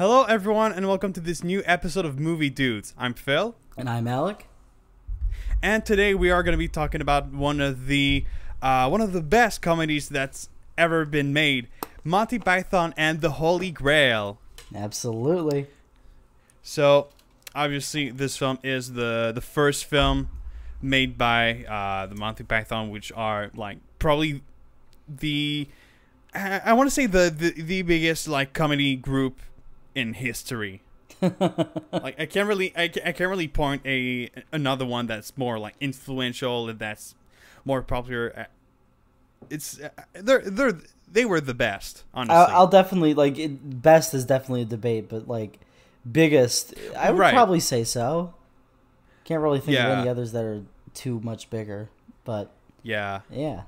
Hello, everyone, and welcome to this new episode of Movie Dudes. I'm Phil, And I'm Alec. and today we are going to be talking about one of the uh, one of the best comedies that's ever been made, Monty Python and the Holy Grail. Absolutely. So, obviously, this film is the the first film made by uh, the Monty Python, which are like probably the I, I want to say the, the the biggest like comedy group in history. like I can't really I, I can't really point a another one that's more like influential and that's more popular. Uh, It's uh, they're they're they were the best honestly. I'll, I'll definitely like it, best is definitely a debate, but like biggest, I would Right. probably say so. Can't really think of any others that are too much bigger, but yeah. yeah.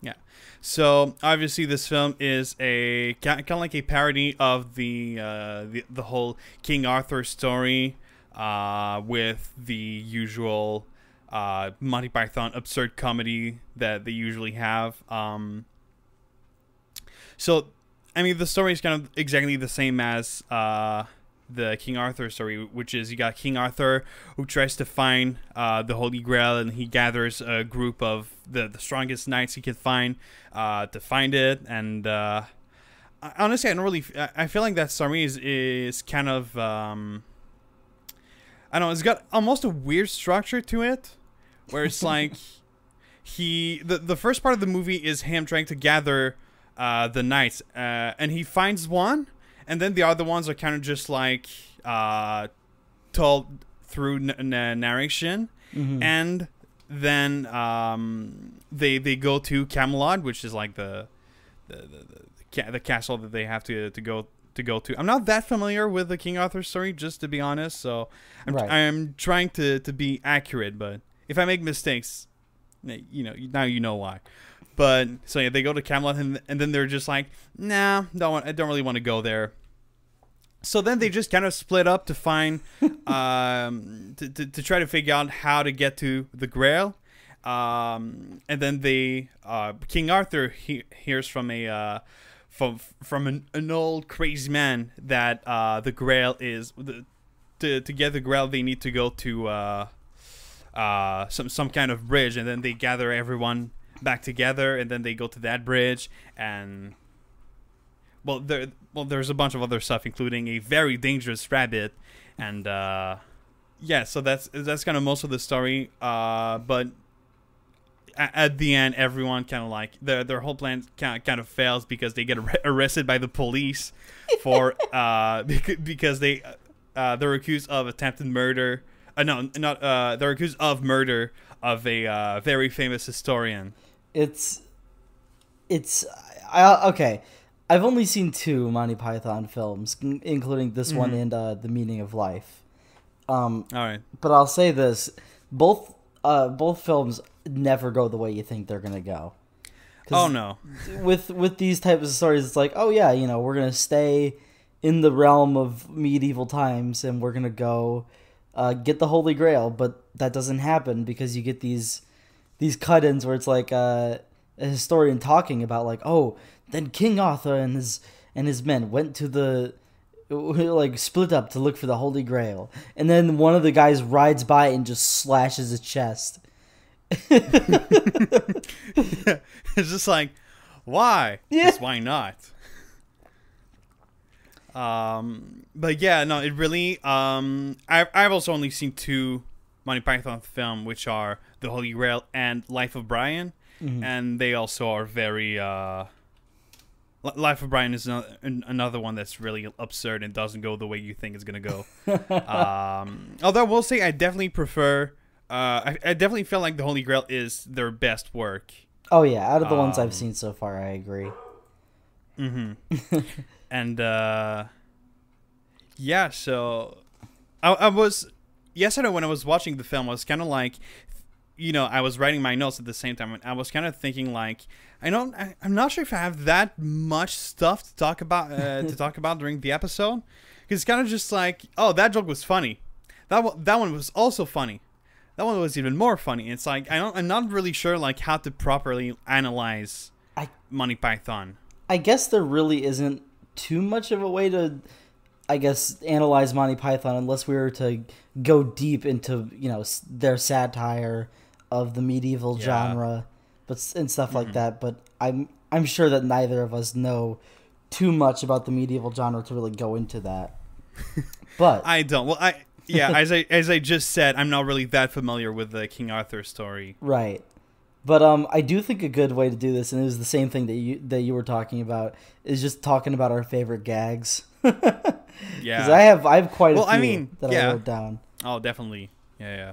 Yeah. So obviously, this film is a kind of like a parody of the uh, the, the whole King Arthur story, uh, with the usual uh, Monty Python absurd comedy that they usually have. Um, so, I mean, the story is kind of exactly the same as uh, the King Arthur story, which is you got King Arthur who tries to find uh, the Holy Grail, and he gathers a group of the, the strongest knights he can find uh, to find it. And uh, honestly, I don't really. I I feel like that story is is kind of. Um, I don't know. It's got almost a weird structure to it, where it's like he the the first part of the movie is him trying to gather uh, the knights, uh, and he finds one, and then the other ones are kind of just like uh, told through narration, Mhm. and then um, they they go to Camelot, which is like the the, the, the, the castle that they have to to go to go to. I'm not that familiar with the King Arthur story, just to be honest. So I'm Right. I'm trying to to be accurate, but if I make mistakes, eh, you know now you know why. But so yeah, they go to Camelot, and, and then they're just like, nah, don't want, I don't really want to go there. So then they just kind of split up to find, um, to, to, to try to figure out how to get to the Grail. Um, and then they, uh, King Arthur he, hears from a, uh, from from an, an old crazy man that uh, the Grail is the, to to get the Grail they need to go to uh, uh, some some kind of bridge, and then they gather everyone back together, and then they go to that bridge, and well, there well there's a bunch of other stuff, including a very dangerous rabbit, and uh, yeah, so that's that's kind of most of the story. Uh, but at the end, everyone kind of like their their whole plan kind of fails because they get ar- arrested by the police for uh because they uh they're accused of attempted murder. Uh, no, not uh they're accused of murder of a uh, very famous historian. It's it's I, okay. I've only seen two Monty Python films, including this one Mhm. and uh, The Meaning of Life. Um, All right. but I'll say this: both uh, both films never go the way you think they're gonna go. Oh no. with with these types of stories, it's like, oh yeah, you know, we're gonna stay in the realm of medieval times, and we're gonna go uh, get the Holy Grail, but that doesn't happen because you get these these cut-ins where it's like uh, a historian talking about like, oh, then King Arthur and his and his men went to the like split up to look for the Holy Grail, and then one of the guys rides by and just slashes his chest. it's just like, why? Yeah. Just why not? Um, but yeah, no, it really. Um, I've I've also only seen two Monty Python film, which are The Holy Grail and Life of Brian, Mhm. and they also are very. Uh, Life of Brian is another one that's really absurd and doesn't go the way you think it's gonna go. um, although I will say, I definitely prefer. Uh, I, I definitely feel like The Holy Grail is their best work. Oh yeah, out of the ones Um, I've seen so far, I agree. Mm-hmm. and uh, yeah, so I, I was yesterday when I was watching the film, I was kind of like, you know, I was writing my notes at the same time, and I was kind of thinking like, I don't, I, I'm not sure if I have that much stuff to talk about uh, to talk about during the episode, because it's kind of just like, oh, that joke was funny, that one, that one was also funny. That one was even more funny. It's like I don't, I'm not really sure like how to properly analyze I- Monty Python. I guess there really isn't too much of a way to, I guess, analyze Monty Python unless we were to go deep into you know their satire of the medieval Yeah. genre, but and stuff like Mhm. that. But I'm I'm sure that neither of us know too much about the medieval genre to really go into that. But I don't. Well, I yeah, as I as I just said, I'm not really that familiar with the King Arthur story. Right. But um, I do think a good way to do this, and it was the same thing that you that you were talking about, is just talking about our favorite gags. Yeah, because I have I have quite a Well, few I mean, that I yeah. wrote down. Oh, definitely. Yeah, yeah.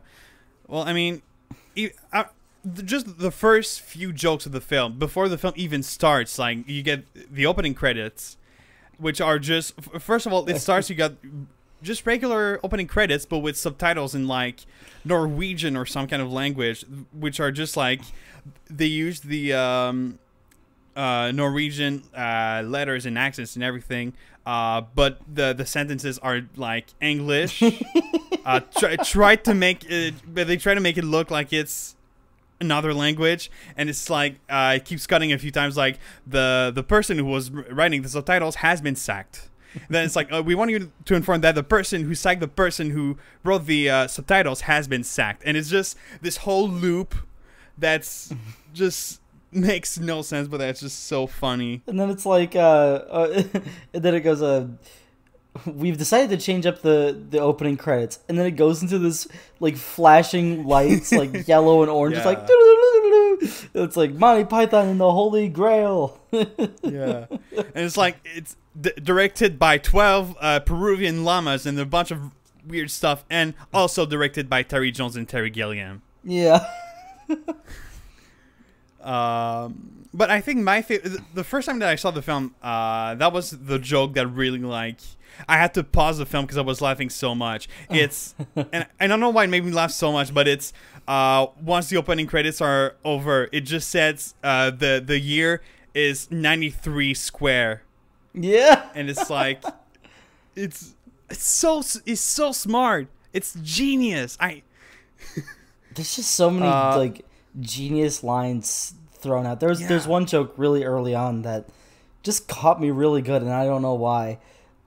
Well, I mean, uh, just the first few jokes of the film before the film even starts, like you get the opening credits, which are just first of all, it starts. You got just regular opening credits, but with subtitles in like Norwegian or some kind of language, which are just like they use the um, uh, Norwegian uh, letters and accents and everything. Uh, but the the sentences are like English. uh, try, try to make it, but they try to make it look like it's another language, and it's like uh, it keeps cutting a few times. Like the the person who was writing the subtitles has been sacked. then it's like uh, we want you to inform that the person who sacked the person who wrote the uh, subtitles has been sacked, and it's just this whole loop that's just makes no sense, but that's just so funny. And then it's like, uh, uh and then it goes, uh, we've decided to change up the the opening credits, and then it goes into this like flashing lights, like yellow and orange. It's like, it's like Monty Python and the Holy Grail. Yeah, and it's like it's d- directed by twelve uh, Peruvian llamas and a bunch of weird stuff, and also directed by Terry Jones and Terry Gilliam. yeah. Um, but I think my favorite, the first time that I saw the film, uh, that was the joke that really like I had to pause the film because I was laughing so much. It's and I don't know why it made me laugh so much, but it's uh, once the opening credits are over, it just says uh, the the year is ninety three square. Yeah. and it's like it's it's so it's so smart it's genius i There's just so many Uh, like genius lines thrown out. There's there's one joke really early on that just caught me really good, and I don't know why.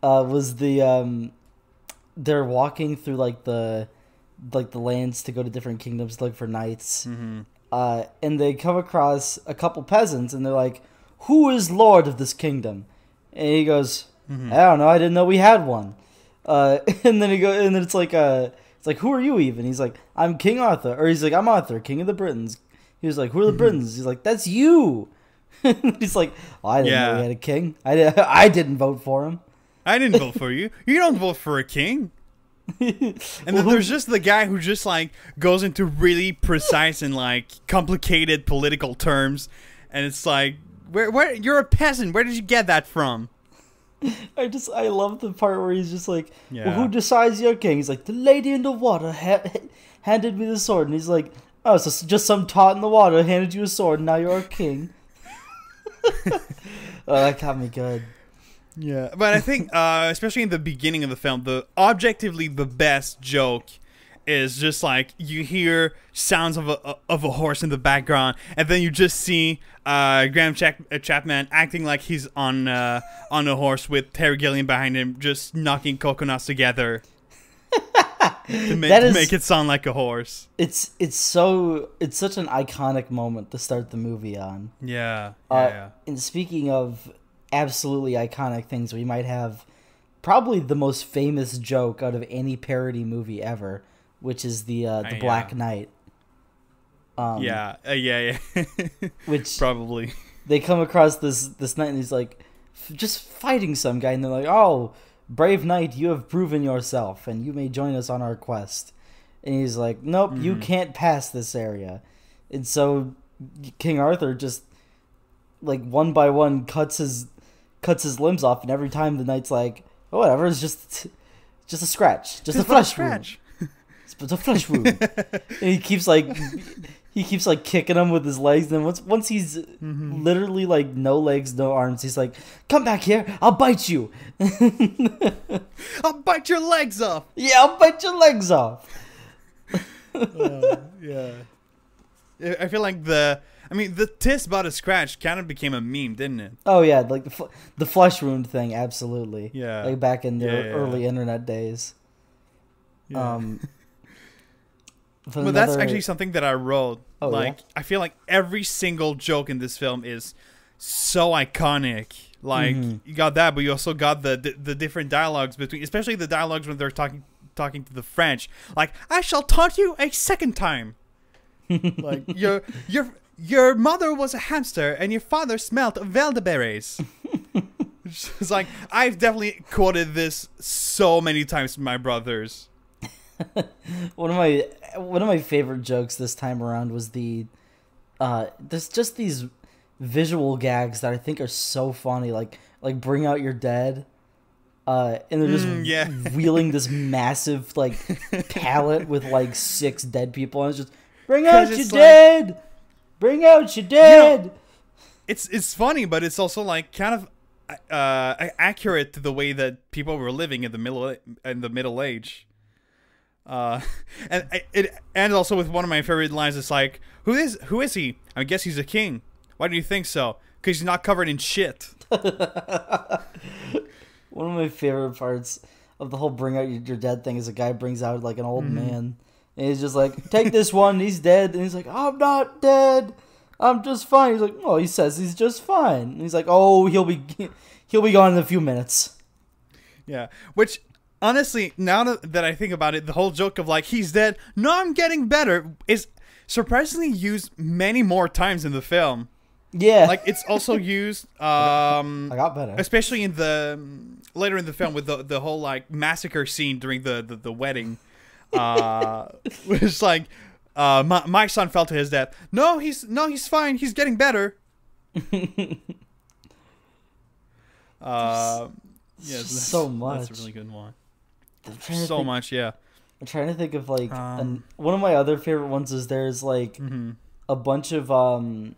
Uh, was the um, they're walking through like the like the lands to go to different kingdoms to look for knights, mm-hmm. uh, and they come across a couple peasants, and they're like, "Who is lord of this kingdom?" And he goes, Mhm. I don't know. I didn't know we had one. Uh, and then he go, and then it's like, uh, it's like, who are you even? He's like, I'm King Arthur, or he's like, I'm Arthur, King of the Britons. He was like, who are the Britons? He's like, that's you. he's like, oh, I didn't know we had a king. I did, I didn't vote for him. I didn't vote for you you don't vote for a king and then there's just the guy who just like goes into really precise and like complicated political terms and it's like where where you're a peasant where did you get that from I just, I love the part where he's just like, well, Yeah. who decides you're king? He's like, the lady in the water ha- handed me the sword, and he's like, oh, so just some tot in the water handed you a sword, and now you're a king. oh, that got me good. Yeah, but I think, uh, especially in the beginning of the film, the objectively the best joke is just like you hear sounds of a of a horse in the background, and then you just see uh, Graham Chap- uh, Chapman acting like he's on uh, on a horse with Terry Gilliam behind him, just knocking coconuts together to, ma- That to make it sound like a horse. It's it's so it's such an iconic moment to start the movie on. Yeah, yeah, Uh, yeah. And speaking of absolutely iconic things, we might have probably the most famous joke out of any parody movie ever, which is the uh, the Uh, Black yeah. Knight. Um, yeah, uh, yeah, yeah. Which Probably. they come across this this knight and he's like f- just fighting some guy and they're like, "Oh, brave knight, you have proven yourself and you may join us on our quest." And he's like, "Nope, you Mhm. can't pass this area." And so King Arthur just like one by one cuts his cuts his limbs off and every time the knight's like, "Oh, whatever, it's just just a scratch, just, a flesh wound." It's a flesh wound. and he keeps like he keeps like kicking him with his legs. Then once once he's Mhm. literally like no legs, no arms, he's like, "Come back here, I'll bite you." I'll bite your legs off. yeah, I'll bite your legs off. Uh, yeah. I feel like the I mean the tis about a scratch kind of became a meme, didn't it? Oh yeah, like the fl- the flesh wound thing, absolutely. Yeah. Like back in the Yeah, yeah, early yeah. internet days. Yeah. Um, but that's actually something that I wrote. Oh, like I feel like every single joke in this film is so iconic. Like Mhm. you got that, but you also got the, the the different dialogues between, especially the dialogues when they're talking talking to the French. Like I shall taunt you a second time. like your your your mother was a hamster and your father smelt of elderberries. it's like I've definitely quoted this so many times to my brothers. one of my one of my favorite jokes this time around was the uh there's just these visual gags that I think are so funny like like bring out your dead uh and they're just Mm, yeah. wheeling this massive like pallet with like six dead people and it's just bring out your like- dead bring out your dead it's it's funny, but it's also like kind of uh, accurate to the way that people were living in the middle in the Middle Age. Uh, and it ends also with one of my favorite lines. It's like, "Who is who is he? I guess he's a king. Why do you think so? Because he's not covered in shit." One of my favorite parts of the whole bring out your, your dead thing is a guy brings out like an old Mm-hmm. man and he's just like, take this one, he's dead. And he's like, I'm not dead. I'm just fine. He's like, oh, he says he's just fine. And he's like, oh, he'll be he'll be gone in a few minutes. Yeah, which honestly, now that that I think about it, the whole joke of like he's dead, no, I'm getting better, is surprisingly used many more times in the film. Yeah. Like it's also used. Um, I got better. especially in the later in the film with the the whole like massacre scene during the the, the wedding uh was like uh my, my son fell to his death. No he's no he's fine. He's getting better. Uh yeah so much. that's a really good one. I'm trying to so think, much yeah. I'm trying to think of like Um, an, one of my other favorite ones is there's like hmm a bunch of um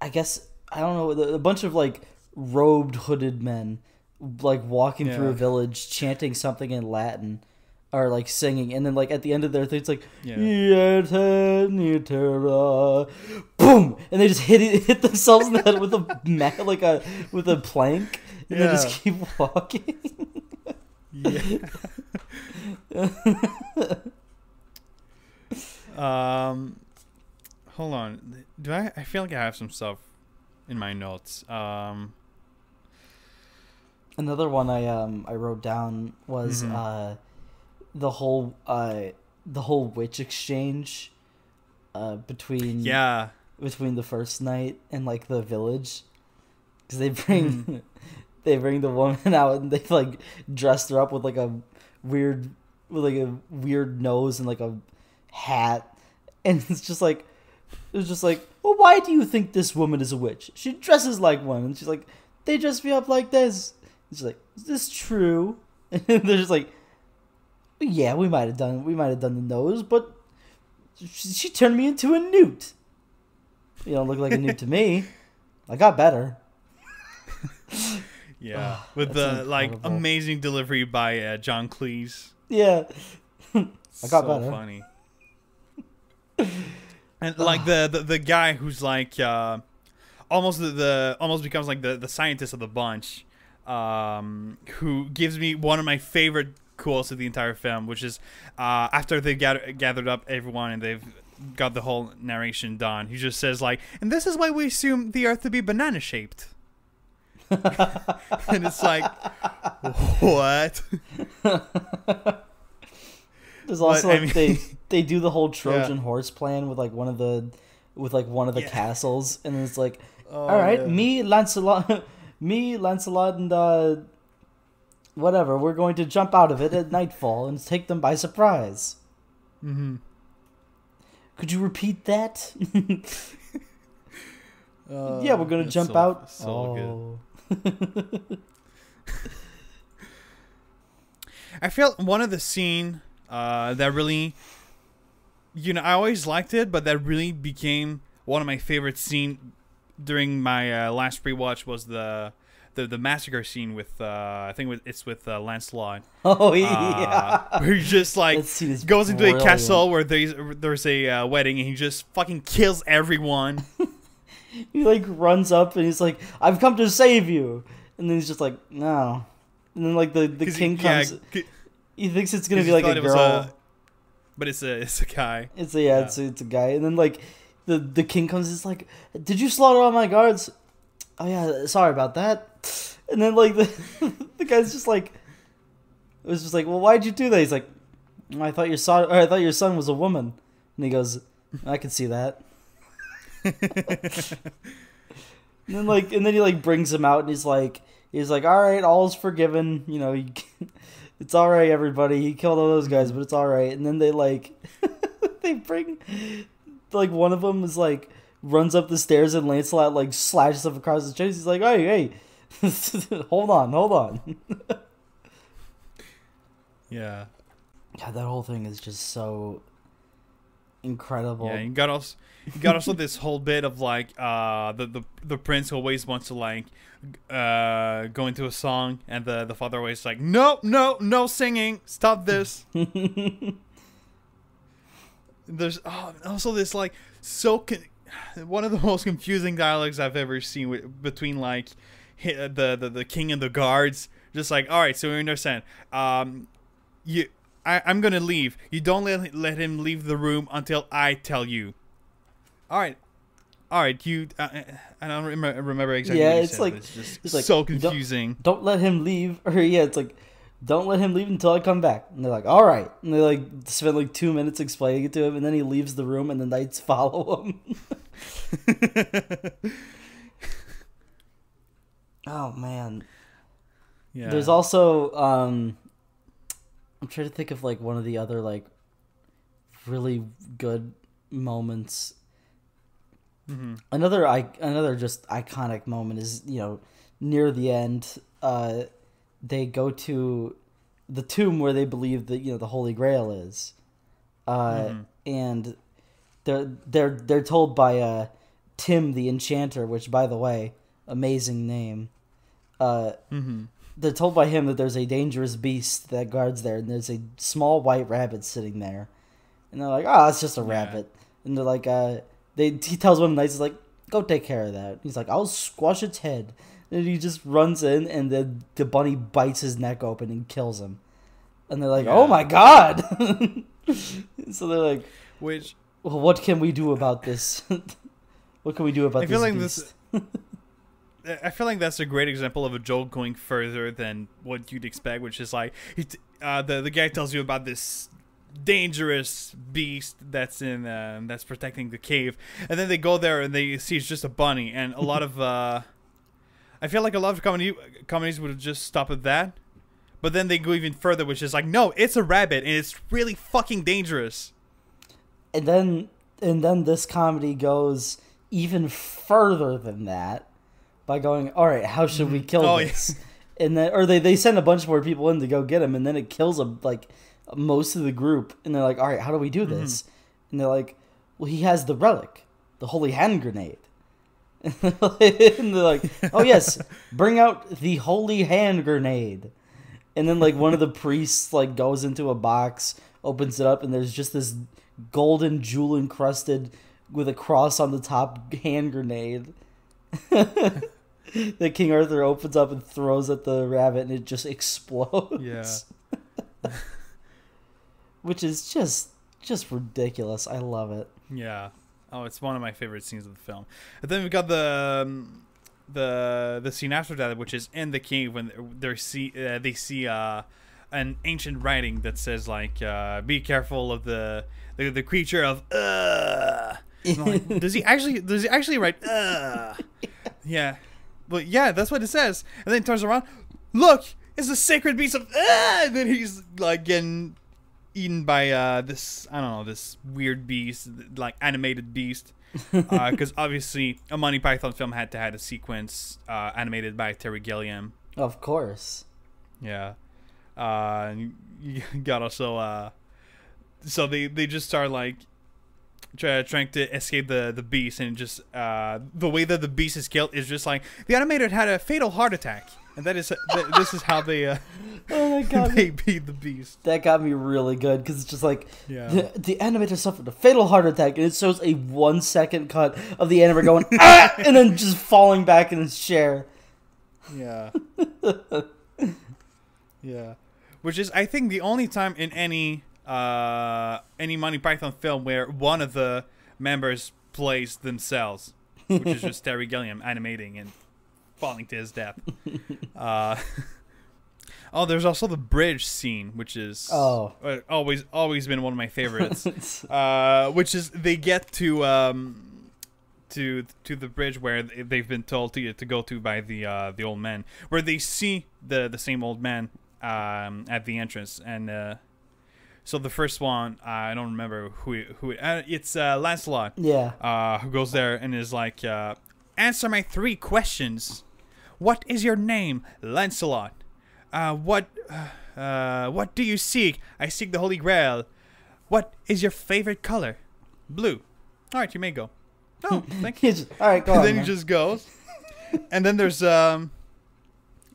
I guess I don't know a bunch of like robed hooded men like walking through a village chanting something in Latin or like singing and then like at the end of their thing it's like Yeah. Boom! And they just hit it, hit themselves in the head with a mat like a with a plank and they just keep walking. Yeah. Um hold on. Do i i feel like i have some stuff in my notes. Um Another one I um I wrote down was Mhm. uh the whole uh the whole witch exchange uh between yeah. between the first night and like the village. Because they bring they bring the woman out and they like dressed her up with like a weird with like a weird nose and like a hat. And it's just like it was just like well why do you think this woman is a witch? She dresses like one. And she's like they dress me up like this. And she's like is this true? And they're just like yeah we might have done we might have done the nose but she, she turned me into a newt. You don't look like a newt to me. I got better. Yeah Ah, with the like amazing delivery by uh, john cleese. Yeah. I got better. so better. funny. And like the, the the guy who's like uh almost the, the almost becomes like the the scientist of the bunch um who gives me one of my favorite quotes of the entire film which is uh after they gather, gathered up everyone and they've got the whole narration done he just says like and this is why we assume the earth to be banana shaped and it's like what There's also I like mean- they they do the whole Trojan horse plan with like one of the with like one of the Yeah. castles, and it's like, Oh, all right, yeah. me Lancelot, me Lancelot, and uh, whatever, we're going to jump out of it at nightfall and take them by surprise. mm-hmm. Could you repeat that? Uh, yeah, we're gonna jump so- out. so good oh. I feel one of the scene uh, that really, you know, I always liked it, but that really became one of my favorite scene during my uh, last rewatch was the the the massacre scene with uh, I think it's with uh, Lancelot. Oh Uh, where he just like goes into a castle where there's there's a uh, wedding and he just fucking kills everyone. He like runs up and he's like, "I've come to save you," and then he's just like, "No." And then like the the king yeah, comes. c- he thinks it's gonna be like a girl. but it's a it's a guy. It's a yeah, Yeah. It's, a, it's a guy, and then like the the king comes. It's like, "Did you slaughter all my guards?" Oh yeah, sorry about that. And then like the the guy's just like, it was just like, "Well, why'd you do that?" He's like, "I thought your son, I thought your son was a woman." And he goes, "I can see that." And then like, and then he like brings him out, and he's like, he's like, "All right, all's forgiven." You know, it's all right, everybody. He killed all those guys, but it's all right. And then they like, they bring, like one of them is like runs up the stairs, and Lancelot like slashes him across his chest. He's like, "Hey, hey, hold on, hold on." Yeah. Yeah, that whole thing is just so incredible. Yeah, you got also you got also this whole bit of like uh the the, the prince always wants to like uh go into a song and the the father always like no no no singing stop this there's oh, also this like so con- one of the most confusing dialogues I've ever seen with, between like the, the the king and the guards just like all right so we understand um you I, I'm gonna leave. You don't let let him leave the room until I tell you. All right, all right. You, uh, uh, I don't remember remember exactly. Yeah, what it's said, like- it's just it's like, so you don't- confusing. don't let him leave or yeah it's like don't let him leave until i come back and they're like all right and they like spend like two minutes explaining it to him and then he leaves the room and the knights follow him oh man yeah. there's also um i'm trying to think of like one of the other like really good moments Mhm. another i another just iconic moment is you know near the end uh they go to the tomb where they believe that you know the holy grail is uh Mhm. and they're they're they're told by uh tim the enchanter which by the way amazing name uh Mhm. they're told by him that there's a dangerous beast that guards there, and there's a small white rabbit sitting there, and they're like, "Oh, it's just a Yeah. rabbit," and they're like, "Uh," they he tells one of the knights, "He's like, go take care of that." He's like, "I'll squash its head," and he just runs in, and then the bunny bites his neck open and kills him, and they're like, Yeah. "Oh my god!" so they're like, Which "Well, what can we do about this? what can we do about I this?" like beast? this. I feel like that's a great example of a joke going further than what you'd expect, which is like uh, the the guy tells you about this dangerous beast that's in uh, that's protecting the cave, and then they go there and they see it's just a bunny, and a lot of uh, I feel like a lot of comedy comedies would just stop at that, but then they go even further, which is like no, it's a rabbit and it's really fucking dangerous. and then and then this comedy goes even further than that by going all right how should we mm-hmm. kill Oh, this? And then or they, they send a bunch more people in to go get him and then it kills them like most of the group and they're like all right how do we do this? Mm-hmm. And they're like well he has the relic the holy hand grenade. And they're like oh yes bring out the holy hand grenade. And then like one of the priests like goes into a box opens it up and there's just this golden jewel encrusted with a cross on the top hand grenade that king arthur opens up and throws at the rabbit and it just explodes Yeah. which is just just ridiculous i love it Yeah. Oh, it's one of my favorite scenes of the film. And then we've got the um, the the scene after that, which is in the cave when they see uh, they see uh, an ancient writing that says like, uh, "Be careful of the the, the creature of." Uh. Like, does he actually? Does he actually write? Uh. Yeah, but yeah, that's what it says. And then he turns around. Look, it's a sacred beast of. Uh. And then he's like getting eaten by uh, this I don't know this weird beast like animated beast because obviously a Monty Python film had to have a sequence uh, animated by Terry Gilliam. of course Yeah, uh, you got also uh, so they they just start like try, trying to escape the the beast, and just uh, the way that the beast is killed is just like the animator had a fatal heart attack, and that is th- this is how they uh, Oh my god. they beat the beast. that got me really good because it's just like Yeah. the, the animator suffered a fatal heart attack, and it shows a one second cut of the animator going ah, and then just falling back in his chair. Yeah. yeah. Which is I think the only time in any uh any Monty Python film where one of the members plays themselves, which is just Terry Gilliam animating and falling to his death. Uh Oh, there's also the bridge scene, which is Oh. uh, always always been one of my favorites. uh, which is they get to um, to to the bridge where they- they've been told to to go to by the uh, the old man, where they see the the same old man um, at the entrance, and uh, so the first one I don't remember who who uh, it's uh, Lancelot yeah. uh, who goes there and is like, uh, answer my three questions. What is your name, Lancelot? Uh, what, uh, uh, what do you seek? I seek the Holy Grail. What is your favorite color? Blue. All right, you may go. Oh, thank you. Just, all right, go and on. then he just goes. and then there's um,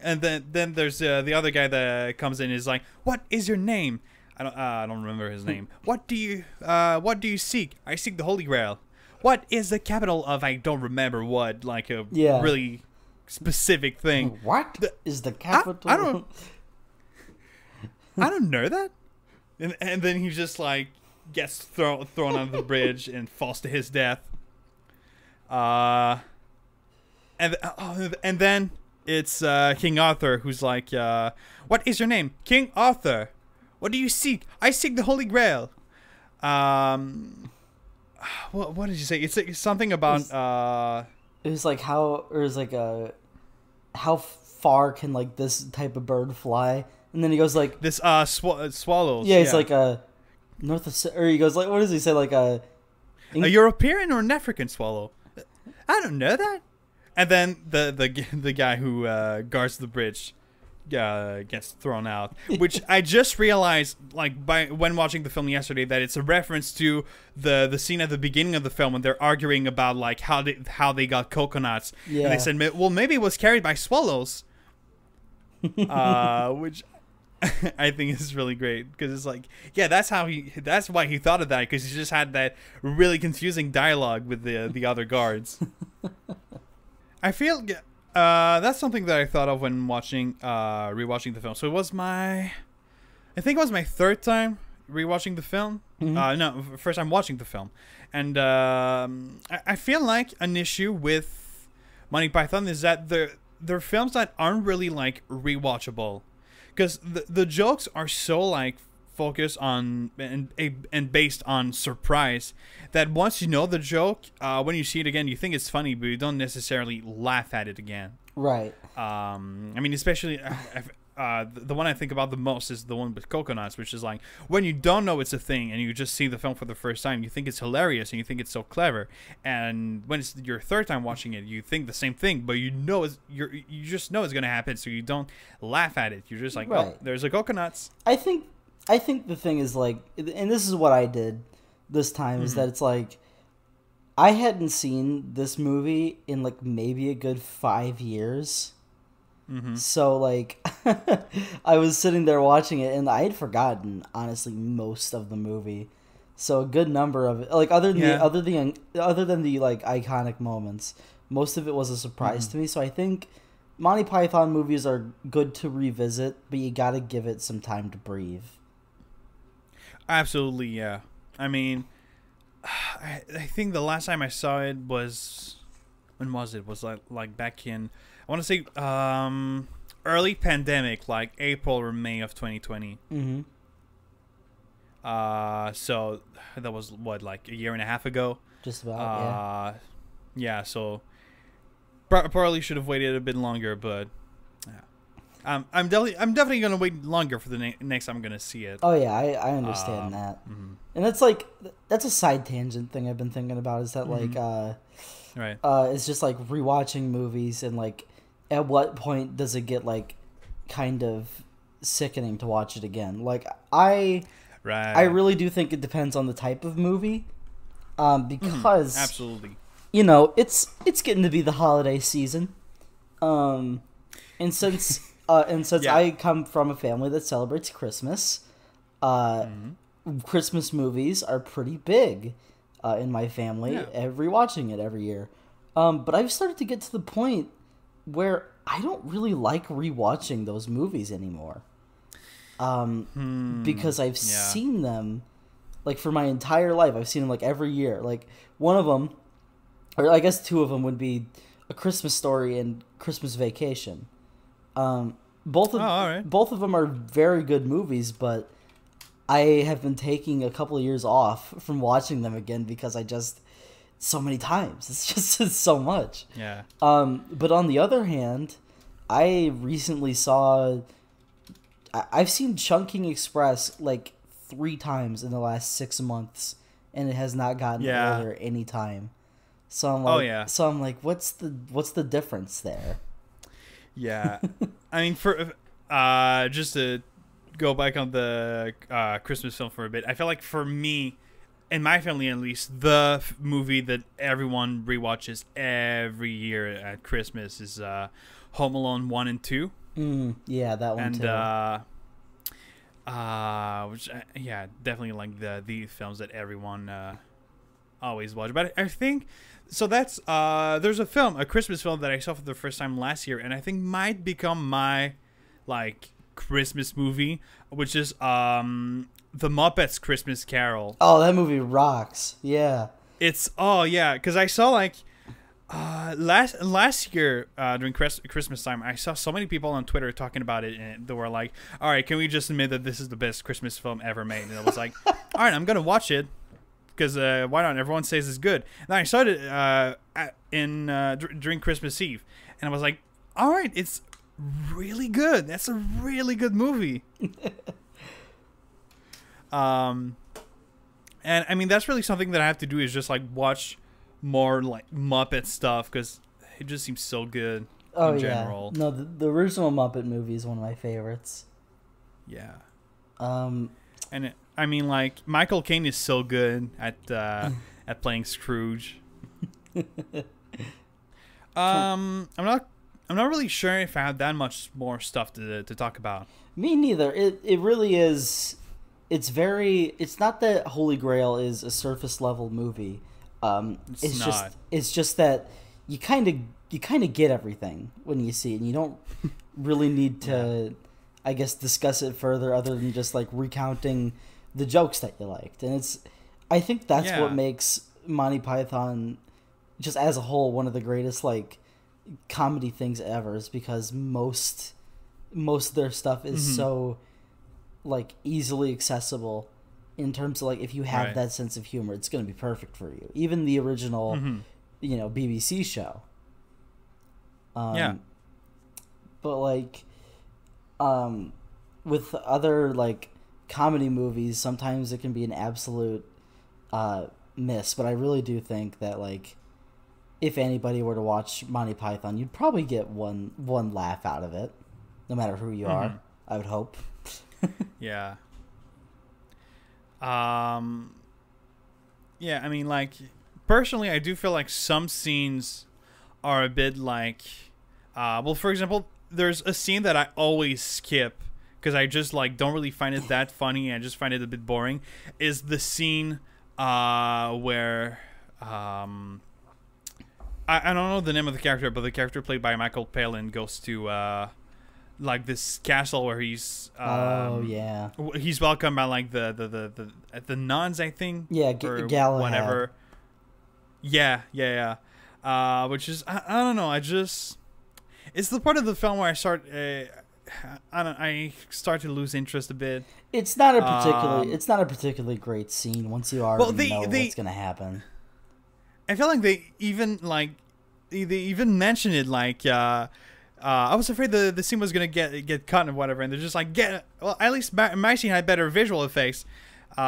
and then then there's uh, the other guy that comes in and is like, "What is your name?" I don't uh, I don't remember his name. what do you uh what do you seek? I seek the Holy Grail. What is the capital of I don't remember what like a Yeah. really specific thing. What The- is the capital? I don't- I don't know that. And and then he just like gets thrown thrown on the bridge and falls to his death. Uh and oh, and then it's uh, King Arthur who's like, uh, "What is your name, King Arthur? What do you seek? I seek the Holy Grail." Um, what what did you say? It's, it's something about It's- uh, It was like how, or it was like a, how far can like this type of bird fly? And then he goes like, this uh sw- swallows. yeah, it's like a north of, or he goes like, what does he say? Like a, a European or an African swallow? I don't know that. And then the the the guy who uh, guards the bridge uh, gets thrown out, which I just realized, like by when watching the film yesterday, that it's a reference to the the scene at the beginning of the film when they're arguing about like how they how they got coconuts, and they said, well, maybe it was carried by swallows, uh, which. I think is really great because it's like, yeah, that's how he. That's why he thought of that because he just had that really confusing dialogue with the the other guards. I feel uh, that's something that I thought of when watching uh, rewatching the film. So it was my, I think it was my third time rewatching the film. Mhm. Uh, no, first time watching the film, and um, I, I feel like an issue with Monty Python is that they're they're films that aren't really like rewatchable, because the the jokes are so like focused on and and based on surprise that once you know the joke, uh, when you see it again, you think it's funny, but you don't necessarily laugh at it again. right. Um, I mean, especially uh, uh, the, the one I think about the most is the one with coconuts, which is like when you don't know it's a thing and you just see the film for the first time, you think it's hilarious and you think it's so clever, and when it's your third time watching it, you think the same thing, but you know it's you're you just know it's gonna happen, so you don't laugh at it. You're just like, oh, there's a coconuts. I think I think the thing is like and this is what I did this time is Mm-hmm. that it's like I hadn't seen this movie in like maybe a good 5 years. Mm-hmm. So like I was sitting there watching it and I had forgotten honestly most of the movie. So a good number of it like other than Yeah. the other than other than the like iconic moments, most of it was a surprise Mm-hmm. to me. So I think Monty Python movies are good to revisit, but you got to give it some time to breathe. Absolutely, yeah. I mean, I, I think the last time I saw it was when was it? Was like like back in I want to say um early pandemic, like April or May of 2020. Mm-hmm. Uh, so that was what like a year and a half ago. Just about, Uh, yeah. So probably should have waited a bit longer, but yeah. Um, I'm definitely I'm definitely gonna wait longer for the ne- next time I'm gonna see it. Oh yeah, I, I understand Um, that. mhm. And that's like that's a side tangent thing I've been thinking about is that Mm-hmm. like uh Right. uh it's just like rewatching movies and like at what point does it get like kind of sickening to watch it again? Like I Right. I really do think it depends on the type of movie. um, because Absolutely. you know it's it's getting to be the holiday season, um, and since uh, and since Yeah. I come from a family that celebrates Christmas, uh, Mm-hmm. Christmas movies are pretty big uh, in my family. Yeah. Every watching it every year, um, but I've started to get to the point where I don't really like rewatching those movies anymore. Um, because I've Hmm. yeah. seen them like for my entire life. I've seen them like every year. Like one of them, or I guess two of them would be a Christmas Story and Christmas Vacation. Um, both of Oh, right. both of them are very good movies, but I have been taking a couple of years off from watching them again because I just so many times. It's just it's so much. Yeah. Um, but on the other hand, I recently saw. I- I've seen Chungking Express like three times in the last six months, and it has not gotten Yeah. older any time. So I'm like, Oh, yeah. So I'm like, what's the what's the difference there? Yeah. I mean, for uh, just to go back on the uh, Christmas film for a bit, I feel like for me, in my family at least, the f- movie that everyone rewatches every year at Christmas is uh, Home Alone 1 and 2. Mm, yeah, that one and too. uh uh which uh, yeah definitely like the the films that everyone uh always watch but i think so that's uh there's a film a christmas film that i saw for the first time last year and i think might become my like christmas movie which is um the muppets christmas carol oh, that movie rocks. Yeah. it's oh yeah, because I saw like uh, last last year uh, during Chris, Christmas time, I saw so many people on Twitter talking about it, and they were like, "All right, can we just admit that this is the best Christmas film ever made?" And I was like, "All right, I'm gonna watch it." Because uh, why not? Everyone says it's good. And I started uh, at, in uh, dur- during Christmas Eve, and I was like, "All right, it's really good. That's a really good movie." um, and I mean that's really something that I have to do is just like watch more like Muppet stuff because it just seems so good Oh in yeah. general. No, the, the original Muppet movie is one of my favorites. Yeah, Um, and it, I mean like Michael Caine is so good at uh, at playing Scrooge. um, I'm not. I'm not really sure if I have that much more stuff to to talk about. Me neither. It it really is. It's very. It's not that Holy Grail is a surface level movie. Um, It's it's, just. It's just that you kind of you kind of get everything when you see it, and you don't really need to, I guess, discuss it further other than just like recounting the jokes that you liked. And it's. I think that's Yeah. what makes Monty Python, just as a whole, one of the greatest like comedy things ever. Is because most most of their stuff is Mhm. so like easily accessible in terms of like if you have Right. that sense of humor it's going to be perfect for you even the original Mhm. you know bbc show um, Yeah. but like um with other like comedy movies sometimes it can be an absolute uh miss but i really do think that like if anybody were to watch monty python you'd probably get one one laugh out of it no matter who you Mhm. are i would hope Yeah. Um Yeah, I mean like personally I do feel like some scenes are a bit like uh well for example, there's a scene that I always skip because I just like don't really find it that funny I just find it a bit boring is the scene uh where um I, I don't know the name of the character, but the character played by Michael Palin goes to uh like this castle where he's um, oh yeah he's welcomed by like the the the the, the nuns i think? Yeah, G- or Galahad. whatever. Yeah yeah yeah. Uh which is I, I don't know i just it's the part of the film where i start uh, i don't i start to lose interest a bit It's not a particularly Um, it's not a particularly great scene once you already they- know they- what's gonna happen. i feel like they even like they they even mention it like uh uh, I was afraid the the scene was gonna get get cut and whatever, and they're just like get well. At least my, my scene had better visual effects. Uh,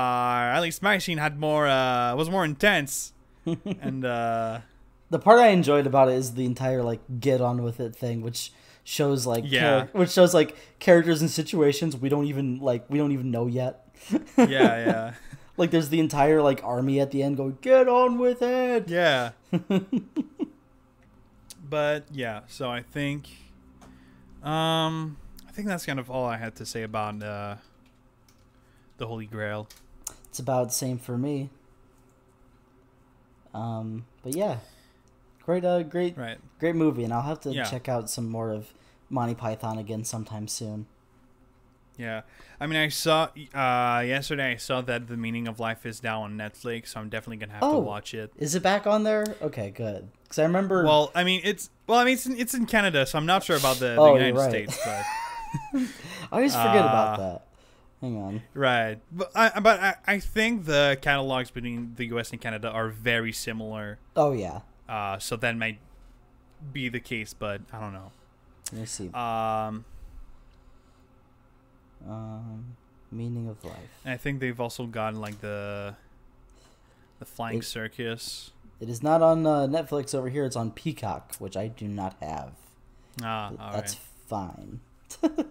at least my scene had more uh, was more intense, and uh, The part I enjoyed about it is the entire like get on with it thing, which shows like Yeah. char- which shows like characters and situations we don't even like we don't even know yet. yeah, yeah, Like there's the entire like army at the end going, "Get on with it." Yeah. but yeah, so I think um I think that's kind of all I had to say about uh the Holy Grail. It's about the same for me. Um, but yeah, great, uh, great, Right. great movie, and I'll have to Yeah. check out some more of Monty Python again sometime soon. Yeah. I mean I saw uh yesterday I saw that The Meaning of Life is now on Netflix, so I'm definitely going to have Oh. to watch it. Is it back on there? Okay, good. Because I remember. Well, I mean it's well, I mean it's in, it's in Canada, so I'm not sure about the, the Oh, United right. States, but I always forget uh, about that. Hang on. Right, but I but I, I think the catalogs between the U.S. and Canada are very similar. Oh yeah. Uh, so that might be the case, but I don't know. Let me see. Um, Um, meaning of life. I think they've also gotten like the the flying It- circus. It is not on uh, Netflix over here. It's on Peacock, which I do not have. Ah, all That's right. fine.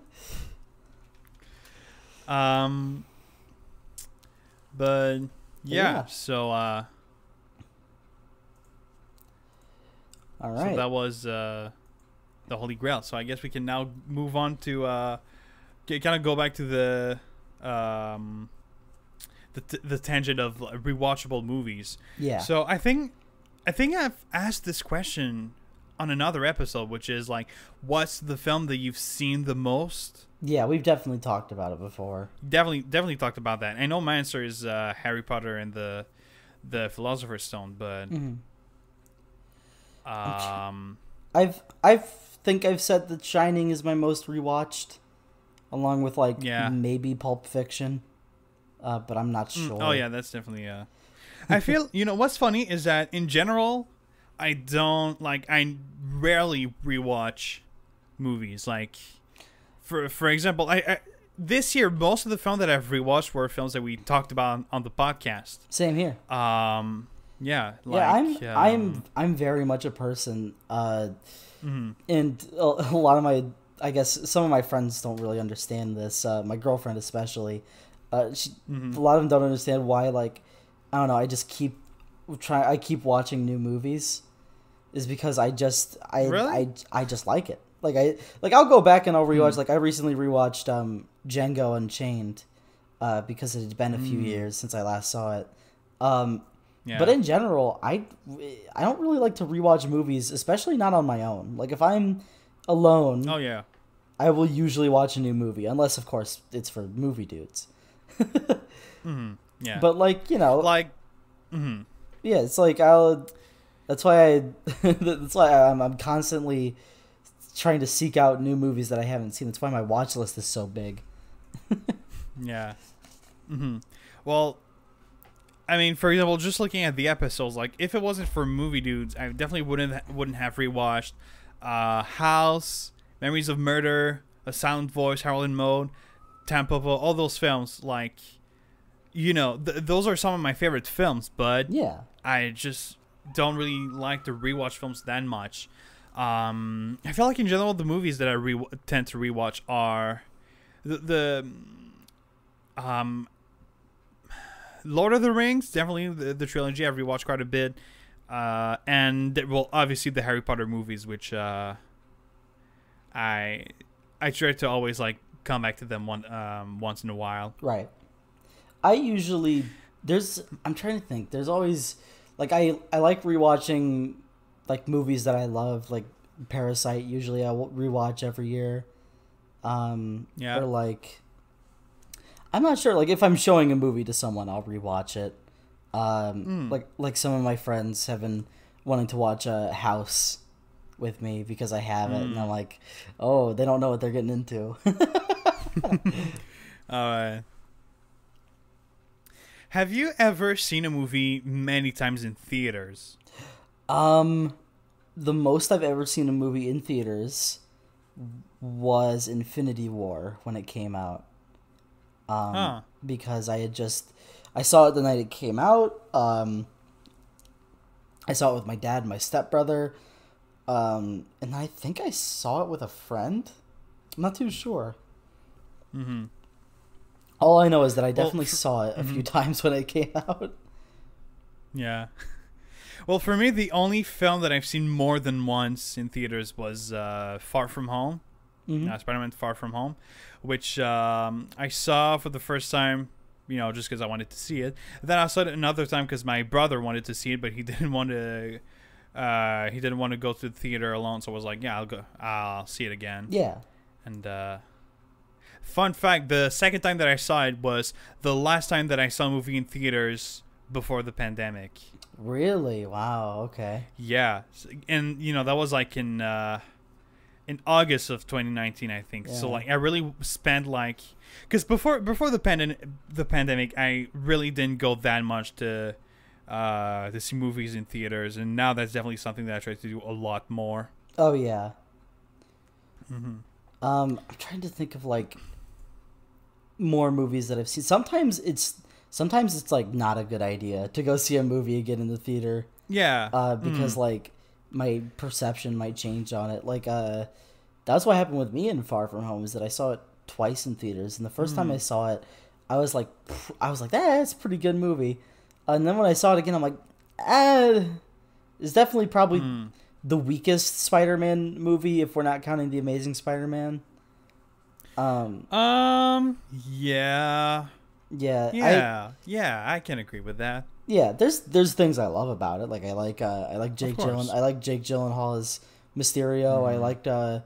Um, but yeah, yeah. so uh, All so that was uh, the Holy Grail. So I guess we can now move on to uh, kind of go back to the um, the t- the tangent of rewatchable movies. yeah. So I think I think I've asked this question on another episode, which is like, what's the film that you've seen the most? yeah, we've definitely talked about it before. Definitely, definitely talked about that. I know my answer is uh, Harry Potter and the the Philosopher's Stone, but hmm um, I've I think I've said that Shining is my most rewatched, along with like Yeah. maybe Pulp Fiction, uh, but I'm not mm, sure. oh yeah, that's definitely. Uh, I feel you know what's funny is that in general, I don't like I rarely rewatch movies. Like, for for example, I, I this year most of the films that I've rewatched were films that we talked about on, on the podcast. Same here. Um, yeah, like, yeah, I'm um, I'm I'm very much a person, uh, mhm. and a, a lot of my I guess some of my friends don't really understand this. Uh, my girlfriend especially, uh, she, Mhm. a lot of them don't understand why. Like, I don't know. I just keep trying. I keep watching new movies, is because I just I Really? I I just like it. Like I like I'll go back and I'll rewatch. Like I recently rewatched um Django Unchained, uh, because it had been a few Mm. years since I last saw it. Um, yeah. but in general, I I don't really like to rewatch movies, especially not on my own. Like if I'm alone, oh yeah, I will usually watch a new movie, unless of course it's for movie dudes. hmm yeah, But like you know, like, hmm yeah, it's like I'll. That's why I. that's why I'm I'm constantly trying to seek out new movies that I haven't seen. That's why my watch list is so big. Yeah. hmm Well, I mean, for example, just looking at the episodes, like if it wasn't for movie dudes, I definitely wouldn't wouldn't have rewatched uh, House, Memories of Murder, A Silent Voice, Harold and Maude, Tampopo, all those films. Like, you know, th- those are some of my favorite films, but Yeah. I just don't really like to rewatch films that much. Um, I feel like in general the movies that I re- tend to rewatch are the, the um Lord of the Rings, definitely the, the trilogy I've rewatched quite a bit. Uh, and well, obviously the Harry Potter movies, which uh, I I try to always like come back to them one um, once in a while. Right. I usually there's I'm trying to think. There's always like I I like rewatching like movies that I love like Parasite usually I will rewatch every year. Um Yeah. or like I'm not sure like if I'm showing a movie to someone I'll rewatch it. Um Mm. like like some of my friends have been wanting to watch a House with me because I have it and Mm. I'm like, "Oh, they don't know what they're getting into." Uh, have you ever seen a movie many times in theaters? Um, the most I've ever seen a movie in theaters was Infinity War when it came out. Um, Huh. because I had just I saw it the night it came out. Um, I saw it with my dad and my stepbrother. Um, and I think I saw it with a friend. I'm not too sure. Mm-hmm. All I know is that I Well, definitely for- saw it a few times when it came out. Yeah. Well, for me, the only film that I've seen more than once in theaters was uh, Far From Home. Mhm. uh, Spider-Man: Far From Home, which um, I saw for the first time, you know, just because I wanted to see it. Then I saw it another time because my brother wanted to see it, but he didn't want to. Uh, he didn't want to go to the theater alone, so I was like, "Yeah, I'll go. I'll see it again." Yeah. And uh, fun fact: the second time that I saw it was the last time that I saw a movie in theaters before the pandemic. Really? Wow. Okay. Yeah, and you know that was like in uh, in August of 2019, I think. So like I really spent like because before before the pandemic, the pandemic, I really didn't go that much to uh to see movies in theaters, and now that's definitely something that I try to do a lot more. Oh yeah. Mm-hmm. Um, I'm trying to think of like more movies that I've seen. Sometimes it's sometimes it's like not a good idea to go see a movie again in the theater. Yeah, uh, because Mm. like my perception might change on it. Like uh, that's what happened with me in Far From Home is that I saw it twice in theaters, and the first time I saw it, I was like, I was like, that's a pretty good movie, and then when I saw it again, I'm like, ah, it's definitely probably Mm. the weakest Spider-Man movie if we're not counting the Amazing Spider-Man. Um, um, yeah, yeah, I, yeah, yeah, I can agree with that. Yeah there's there's things i love about it like i like uh i like jake. Gyllen, i like jake gyllenhaal as mysterio i liked uh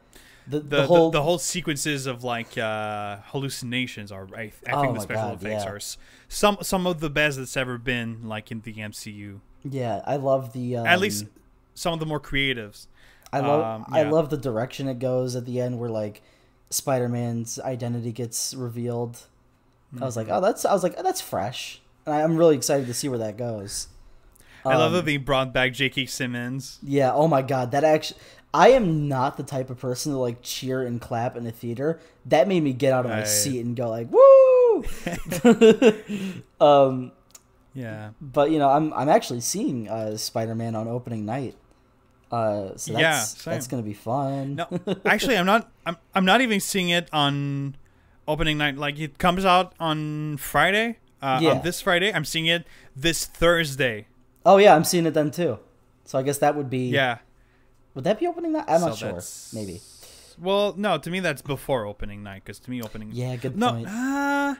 the, the, The, the, whole the whole sequences of like uh, hallucinations are I, I Oh think the special God, effects yeah. are some some of the best that's ever been like in the MCU. yeah i love the um, At least some of the more creatives. i love um, i love the direction it goes at the end where like spider-man's identity gets revealed i was Mm-hmm. like oh that's i was like oh, that's fresh and i'm really excited to see where that goes I love Um, that they brought back J.K. Simmons. Yeah, oh my god, that actually I am not the type of person to like cheer and clap in a theater. That made me get out of my seat and go like, "Woo!" um, Yeah, but you know, I'm I'm actually seeing uh, Spider-Man on opening night. Uh, so that's Yeah, that's going to be fun. no, actually, I'm not. I'm I'm not even seeing it on opening night. Like it comes out on Friday. Uh, Yeah. On this Friday, I'm seeing it this Thursday. oh yeah, I'm seeing it then too. So I guess that would be Yeah, Would that be opening night? I'm So not sure. Maybe. Well, no, to me that's before opening night because to me opening. Yeah, good No, point. uh,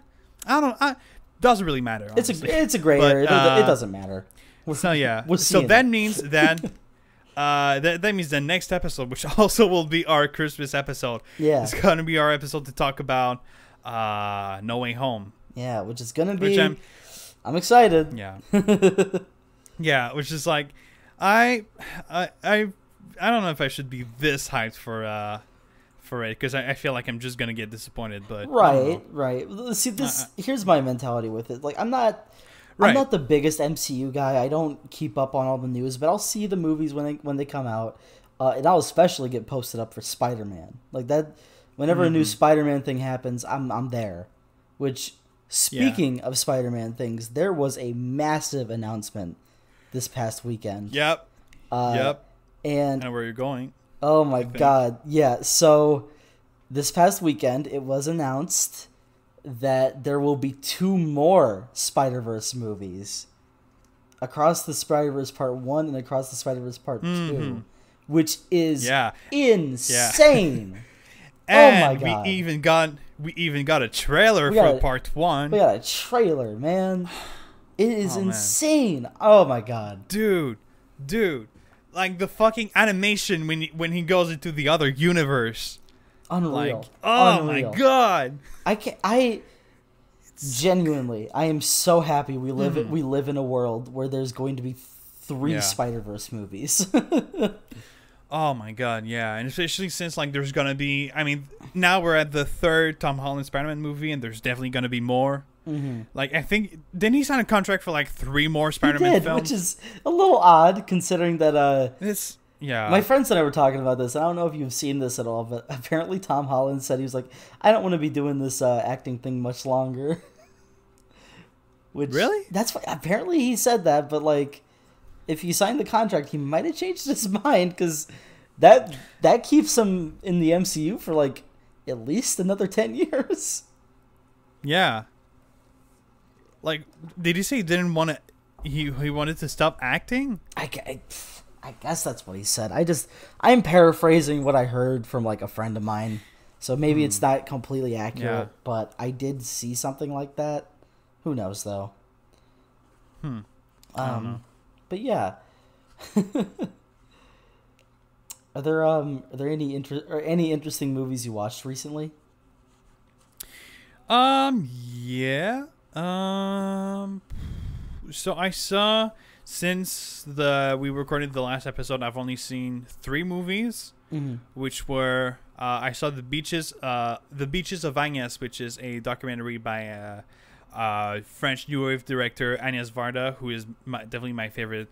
I don't. I, doesn't really matter. It's honestly. a it's a gray But, area. It doesn't- it uh, doesn't matter. So yeah, We're so that it. means that uh that, that means the next episode, which also will be our Christmas episode, Yeah. it's gonna be our episode to talk about uh No Way Home. Yeah, which is gonna Which be. I'm I'm excited. yeah yeah, which is like I I I I don't know if I should be this hyped for uh for it because I, I feel like I'm just gonna get disappointed, but Right, right. See, this Uh, here's my mentality with it. Like, I'm not, Right. I'm not the biggest MCU guy. I don't keep up on all the news, but I'll see the movies when they when they come out, uh, and I'll especially get posted up for Spider Man. Like that, whenever a new Mm-hmm. Spider Man thing happens, I'm I'm there. Which, speaking of Spider Man things, there was a massive announcement this past weekend. Yep. Uh, yep. And I know where you're going. Oh my god. Yeah, so this past weekend it was announced that there will be two more Spider-Verse movies. Across the Spider-Verse Part 1 and Across the Spider-Verse Part 2, Mhm. which is Yeah. insane. Oh And my God. we even got we even got a trailer We for a- part one. we got a trailer, man. It is Oh, man. insane. Oh my god. dude, dude, like the fucking animation when he, when he goes into the other universe. Unreal. Like, oh Unreal. my god. I can I genuinely I am so happy we live Mhm. we live in a world where there's going to be three Yeah. Spider-Verse movies. Oh my god, yeah, and especially since like there's gonna be, I mean, now we're at the third Tom Holland Spider-Man movie, and there's definitely gonna be more. mm-hmm. Like I think didn't he sign a contract for like three more Spider-Man did, films? which is a little odd considering that uh It's yeah. my friends and I were talking about this. I don't know if you've seen this at all, but apparently Tom Holland said he was like, I don't want to be doing this uh, acting thing much longer. Which Really? That's what apparently he said that, but like, if he signed the contract, he might have changed his mind because that that keeps him in the MCU for like at least another ten years. yeah. Like, did he say he didn't want to? He he wanted to stop acting. I, I, I guess that's what he said. I just I'm paraphrasing what I heard from like a friend of mine, so maybe it's not completely accurate. Yeah. But I did see something like that. Who knows though? Hmm. Um, but yeah. are there um are there any inter- or any interesting movies you watched recently? Um. Yeah. Um. So I saw since the we recorded the last episode, I've only seen three movies, Mm-hmm. which were uh, I saw the beaches, uh, the beaches of Agnes, which is a documentary by uh, uh, French New Wave director Agnès Varda, who is my, definitely my favorite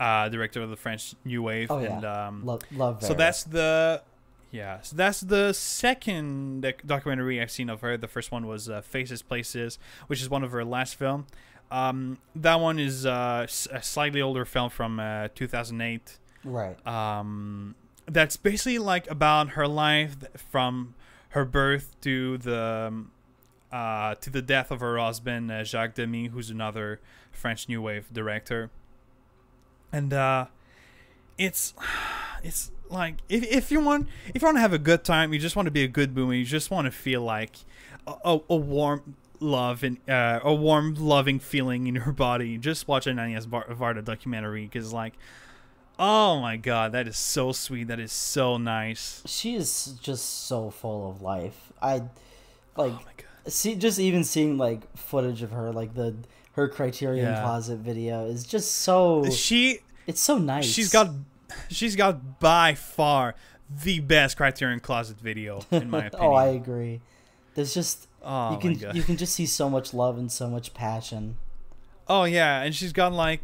uh, director of the French New Wave. Oh, yeah. And um, Love love. so that's the yeah. So that's the second documentary I've seen of her. The first one was uh, Faces Places, which is one of her last film. Um, that one is uh, a slightly older film from uh, 2008. right. Um, that's basically like about her life from her birth to the um, uh, to the death of her husband uh, Jacques Demy, who's another French New Wave director. And uh, it's it's like if, if you want if you want to have a good time, you just want to be a good movie, you just want to feel like a, a, a warm love and uh, a warm loving feeling in your body. Just watch an Agnes Var- Varda documentary because like. Oh my god, that is so sweet. That is so nice. She is just so full of life. I like oh my god. See just even seeing like footage of her like the her Criterion Yeah. Closet video is just so She it's so nice. she's got she's got by far the best Criterion Closet video in my opinion. oh, I agree. There's just Oh you can you can just see so much love and so much passion. Oh yeah, and she's got like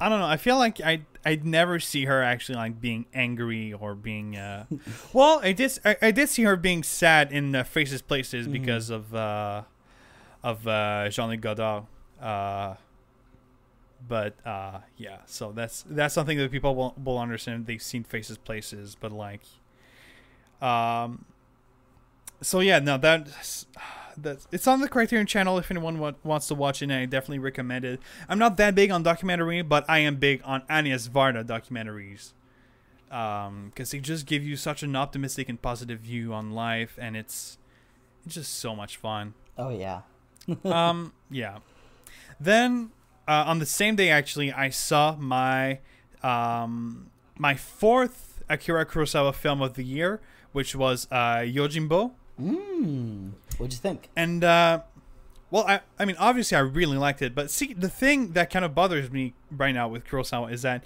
I don't know. I feel like I I'd never see her actually like being angry or being uh well, I did I, I did see her being sad in uh, Faces Places Mm-hmm. because of uh of uh Jean-Luc Godard. Uh but uh yeah, so that's that's something that people will, will understand. They've seen Faces Places, but like um so yeah, no that's that's it's on the Criterion channel if anyone wa- wants to watch it. And I definitely recommend it. I'm not that big on documentary, but I am big on Agnes Varda documentaries. Um, because they just give you such an optimistic and positive view on life, and it's it's just so much fun. Oh yeah. um, yeah. Then uh, on the same day, actually, I saw my um my fourth Akira Kurosawa film of the year, which was uh, Yojimbo. Mmm. What'd you think? And uh well, I I mean obviously I really liked it, but see the thing that kind of bothers me right now with Kurosawa is that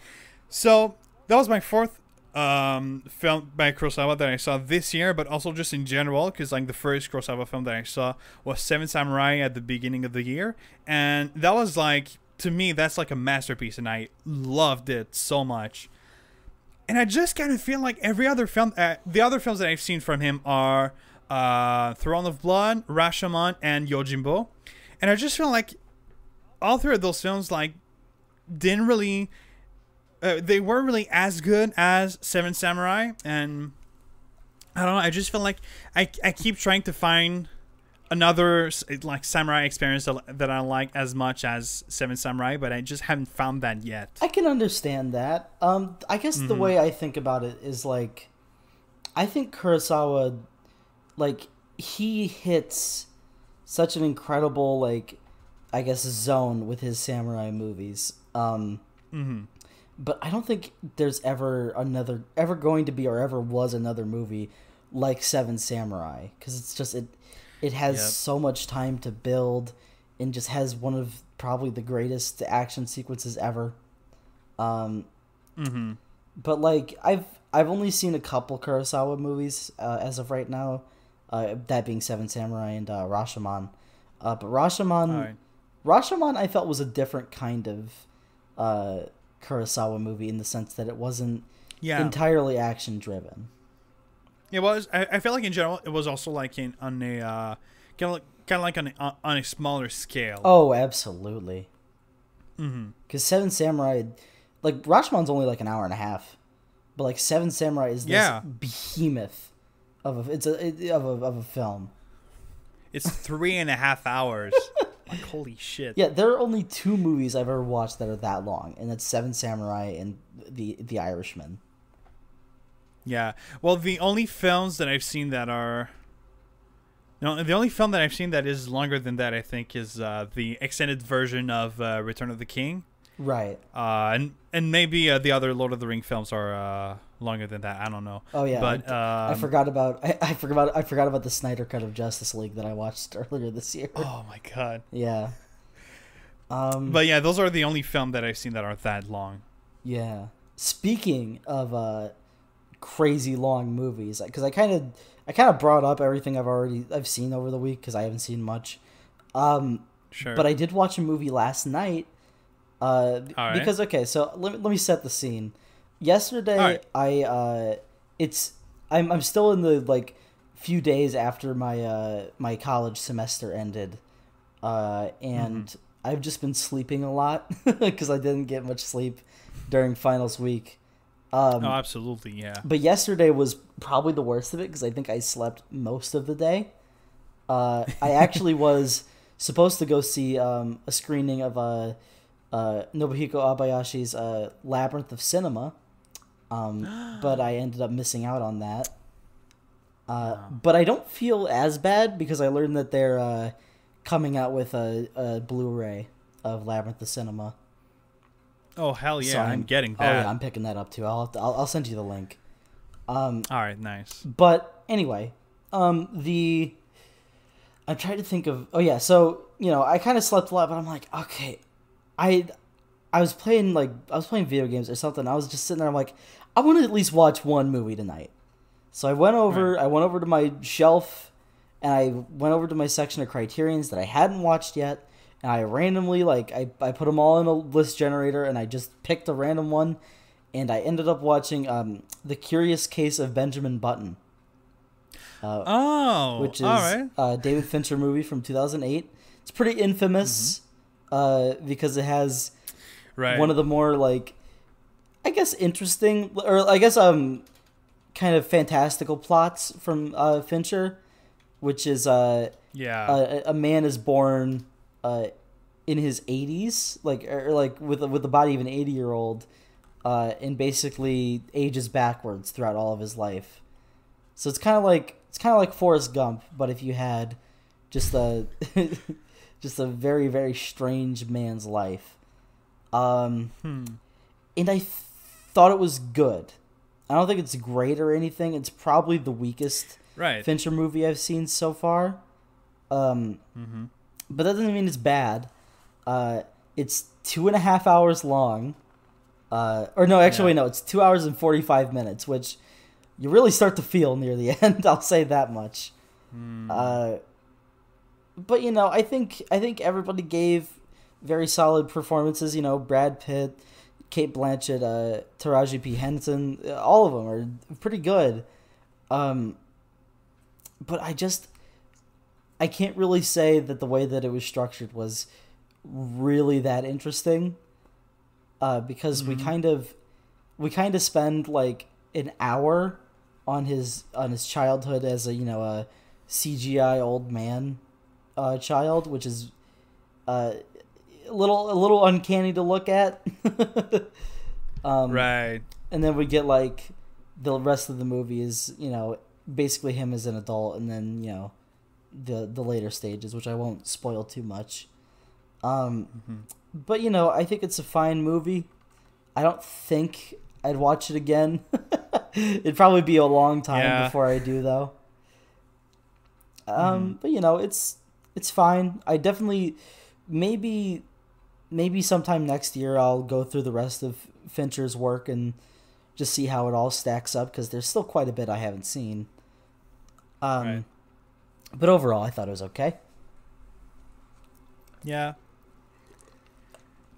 so that was my fourth um film by Kurosawa that I saw this year, but also just in general cuz like the first Kurosawa film that I saw was Seven Samurai at the beginning of the year, and that was like to me that's like a masterpiece and I loved it so much. And I just kind of feel like every other film, uh, the other films that I've seen from him are uh, Throne of Blood, Rashomon, and Yojimbo. And I just feel like all three of those films, like, didn't really, uh, they weren't really as good as Seven Samurai. And I don't know, I just feel like I, I keep trying to find another like samurai experience that, that I like as much as Seven Samurai, but I just haven't found that yet. I can understand that. Um, I guess Mm-hmm. the way I think about it is like, I think Kurosawa, like he hits such an incredible like, I guess zone with his samurai movies. Um, hmm but I don't think there's ever another ever going to be or ever was another movie like Seven Samurai because it's just it it has Yep. so much time to build and just has one of probably the greatest action sequences ever. Um, hmm but like I've I've only seen a couple Kurosawa movies uh, as of right now, uh, that being Seven Samurai and uh, Rashomon. Uh, but Rashomon, right. Rashomon, I felt was a different kind of uh, Kurosawa movie in the sense that it wasn't Yeah. entirely action driven. It was. I, I feel like in general, it was also like in on a uh, kind of like, kind of like on a, on a smaller scale. Oh, absolutely. Mm-hmm. Because Seven Samurai, like Rashomon's only like an hour and a half, but like Seven Samurai is this Yeah. behemoth of a it's a it- of a of a film. It's three and a half hours. Like holy shit. Yeah, there are only two movies I've ever watched that are that long, and that's Seven Samurai and the the Irishman. Yeah. Well, the only films that I've seen that are no, the only film that I've seen that is longer than that, I think, is uh, the extended version of uh, Return of the King. Right. Uh, and and maybe uh, the other Lord of the Ring films are uh, longer than that. I don't know. Oh yeah, But I, I um, forgot about I, I forgot I forgot about the Snyder cut of Justice League that I watched earlier this year. Oh my god. Yeah. Um. But yeah, those are the only film that I've seen that are that long. Yeah. Speaking of uh, crazy long movies, because I kind of I kind of brought up everything I've already I've seen over the week because I haven't seen much. Um, Sure. but I did watch a movie last night. Uh, All right. because okay, so let me, let me set the scene. Yesterday, right. I uh, it's I'm I'm still in the like few days after my uh my college semester ended, uh, and Mm-hmm. I've just been sleeping a lot because I didn't get much sleep during finals week. Um, oh, absolutely. Yeah. but yesterday was probably the worst of it because I think I slept most of the day. Uh, I actually was supposed to go see um, a screening of uh, uh, Nobuhiko Obayashi's uh, Labyrinth of Cinema, um, but I ended up missing out on that. Uh, But I don't feel as bad because I learned that they're uh, coming out with a, a Blu-ray of Labyrinth of Cinema. Oh hell yeah! So I'm, getting that. Oh yeah, I'm picking that up too. I'll to, I'll, I'll send you the link. Um, All right. Nice. but anyway, um, the I'm trying to think of. Oh yeah, so you know, I kind of slept a lot, but I'm like, okay, I I was playing like I was playing video games or something. I was just sitting there. I'm like, I want to at least watch one movie tonight. So I went over. I went over to my shelf, and I went over to my section of Criterion's that I hadn't watched yet. And I randomly like I, I put them all in a list generator, and I just picked a random one, and I ended up watching um, the Curious Case of Benjamin Button Oh, which is right. a David Fincher movie from 2008. It's pretty infamous uh, because it has Right. one of the more like, I guess interesting or I guess um, kind of fantastical plots from uh, Fincher, which is uh, yeah. a, a man is born uh, in his 80s, like or like with with the body of an 80 year old, uh, and basically ages backwards throughout all of his life. So it's kind of like it's kind of like Forrest Gump, but if you had just a just a very very strange man's life. Um, hmm. and I th- thought it was good. I don't think it's great or anything. It's probably the weakest Right. Fincher movie I've seen so far. Um, mm-hmm. but that doesn't mean it's bad. Uh, it's two and a half hours long. Uh, or no, actually, Yeah. no, it's two hours and forty five minutes, which you really start to feel near the end. I'll say that much. Hmm. Uh, but you know, I think I think everybody gave very solid performances. You know, Brad Pitt, Cate Blanchett, uh, Taraji P Henson, uh, all of them are pretty good. Um, but I just I can't really say that the way that it was structured was really that interesting. Uh, because we kind of we kind of spend like an hour on his on his childhood as a you know a CGI old man uh, child, which is uh, a little a little uncanny to look at. um, right. and then we get like the rest of the movie is you know basically him as an adult, and then you know the the later stages, which I won't spoil too much. Um, but you know, I think it's a fine movie. I don't think I'd watch it again. It'd probably be a long time Yeah. before I do, though. Um, but you know, it's it's fine. I definitely maybe maybe sometime next year I'll go through the rest of Fincher's work and just see how it all stacks up because there's still quite a bit I haven't seen. Um, Right. but overall, I thought it was okay. Yeah.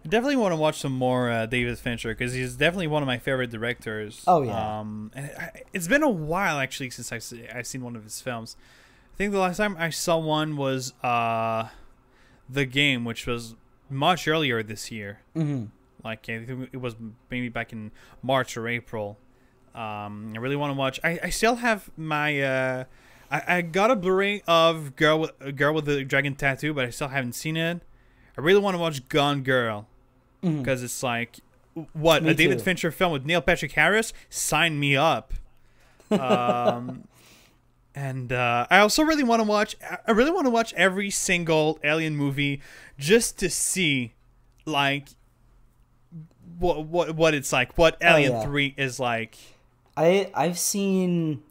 I definitely want to watch some more uh, David Fincher because he's definitely one of my favorite directors. Oh, yeah. Um, and I, it's been a while actually since I've I've seen one of his films. I think the last time I saw one was uh, The Game, which was much earlier this year. hmm Like it was maybe back in March or April. Um, I really want to watch. I, I still have my uh, I, I got a Blu-ray of Girl with Girl with the Dragon Tattoo, but I still haven't seen it. I really want to watch Gone Girl because it's like what Me a David too. Fincher film with Neil Patrick Harris. Sign me up. Um, and uh, I also really want to watch. I really want to watch every single Alien movie just to see, like, what what what it's like. What Alien yeah. Three is like. I I've seen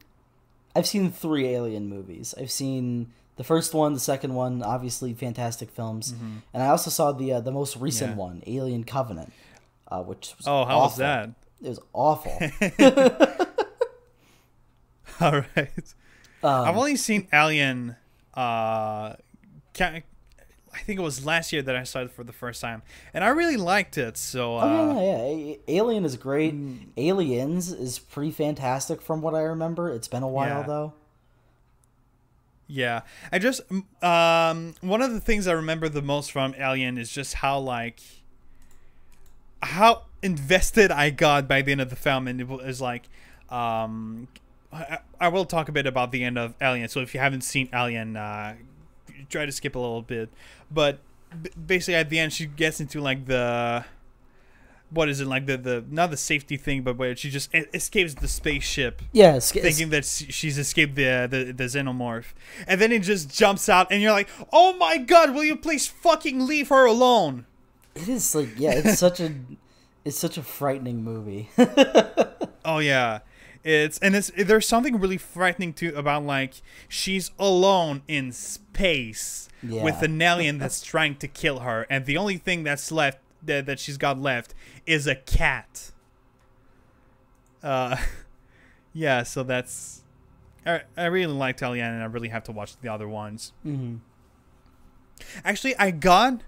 I've seen three Alien movies. I've seen the first one, the second one, obviously fantastic films, and I also saw the uh, the most recent Mm-hmm. Yeah. one, Alien Covenant, uh, which was Oh, how was that? It was awful. All right. Um, I've only seen Alien. Uh, I think it was last year that I saw it for the first time, and I really liked it. So, uh, Oh yeah, yeah, yeah. Alien is great. Mm. Aliens is pretty fantastic from what I remember. It's been a while Yeah. though. yeah, I just um one of the things I remember the most from Alien is just how like how invested I got by the end of the film, and it was like um. I, I will talk a bit about the end of Alien. So if you haven't seen Alien, uh, try to skip a little bit. But b- basically, at the end, she gets into like the what is it like the the not the safety thing, but where she just escapes the spaceship, Yeah, thinking that she's escaped the, the the xenomorph, and then it just jumps out, and you're like, "Oh my god, will you please fucking leave her alone?" it is like yeah, it's such a it's such a frightening movie. Oh yeah. It's and it's there's something really frightening too about like she's alone in space Yeah. with an alien that's trying to kill her and the only thing that's left that, that she's got left is a cat. Uh yeah, so that's I, I really liked Alien and I really have to watch the other ones. hmm Actually, I got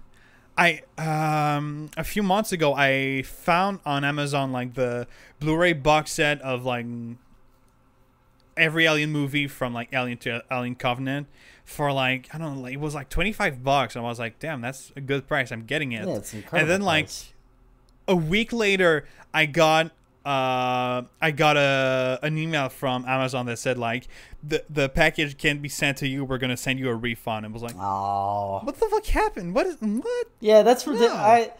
I um a few months ago I found on Amazon like the Blu-ray box set of like every Alien movie from like Alien to Alien Covenant for like I don't know it was like 25 bucks and I was like damn that's a good price I'm getting it. Yeah, it's incredible. and then like price. a week later I got uh I got a an email from Amazon that said like the the package can't be sent to you we're going to send you a refund and was like oh what the fuck happened? What is what? yeah, that's for the I.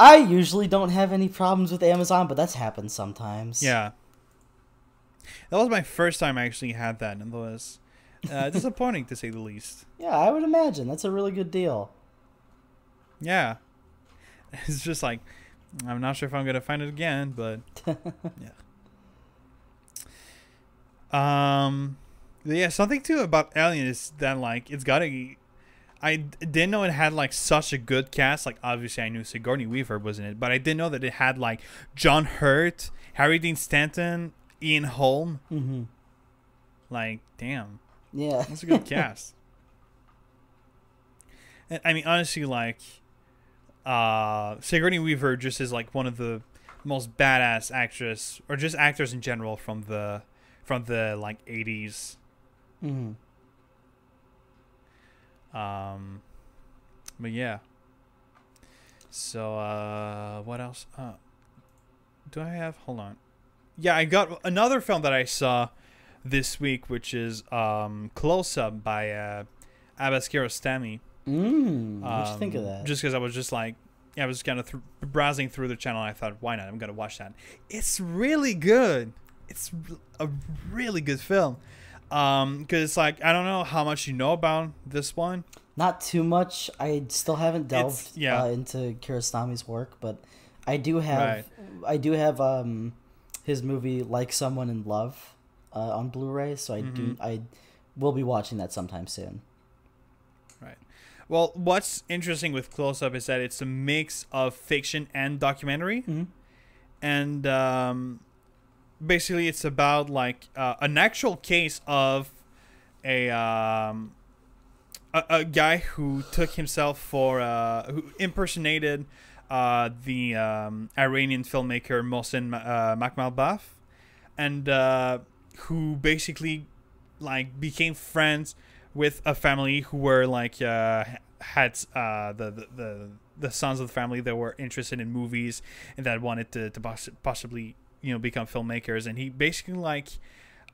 I usually don't have any problems with Amazon, but that's happened sometimes. Yeah. That was my first time I actually had that, and it was uh, disappointing to say the least. Yeah, I would imagine that's a really good deal. Yeah. It's just like I'm not sure if I'm gonna find it again, but yeah. Um, yeah, something too about Alien is that like it's got a. I didn't know it had like such a good cast. Like obviously I knew Sigourney Weaver was in it, but I didn't know that it had like John Hurt, Harry Dean Stanton, Ian Holm. hmm Like damn. Yeah. That's a good cast. And, I mean, honestly, like, uh, Sigourney Weaver just is like one of the most badass actress, or just actors in general from the from the like '80s. hmm Um, but yeah. So uh, what else? Uh, do I have? Hold on. Yeah, I got another film that I saw this week, which is um, Close Up by uh, Abbas Kiarostami. Mm, what'd you think of Um, that? Just because I was just like, yeah, I was kind of th- browsing through the channel. And I thought, why not? I'm gonna watch that. It's really good. It's a really good film. Um, because it's like I don't know how much you know about this one. Not too much. I still haven't delved yeah. uh, into Kiarostami's work, but I do have Right. I do have um his movie Like Someone in Love uh, on Blu-ray, so I do Mm-hmm. I will be watching that sometime soon. Well, what's interesting with Close Up is that it's a mix of fiction and documentary, Mhm. and um, basically it's about like uh, an actual case of a um, a, a guy who took himself for uh, who impersonated uh, the um, Iranian filmmaker Mohsen uh, Makhmalbaf, and uh, who basically like became friends with a family who were like uh, had uh, the, the the the sons of the family that were interested in movies and that wanted to, to poss- possibly you know become filmmakers. And he basically like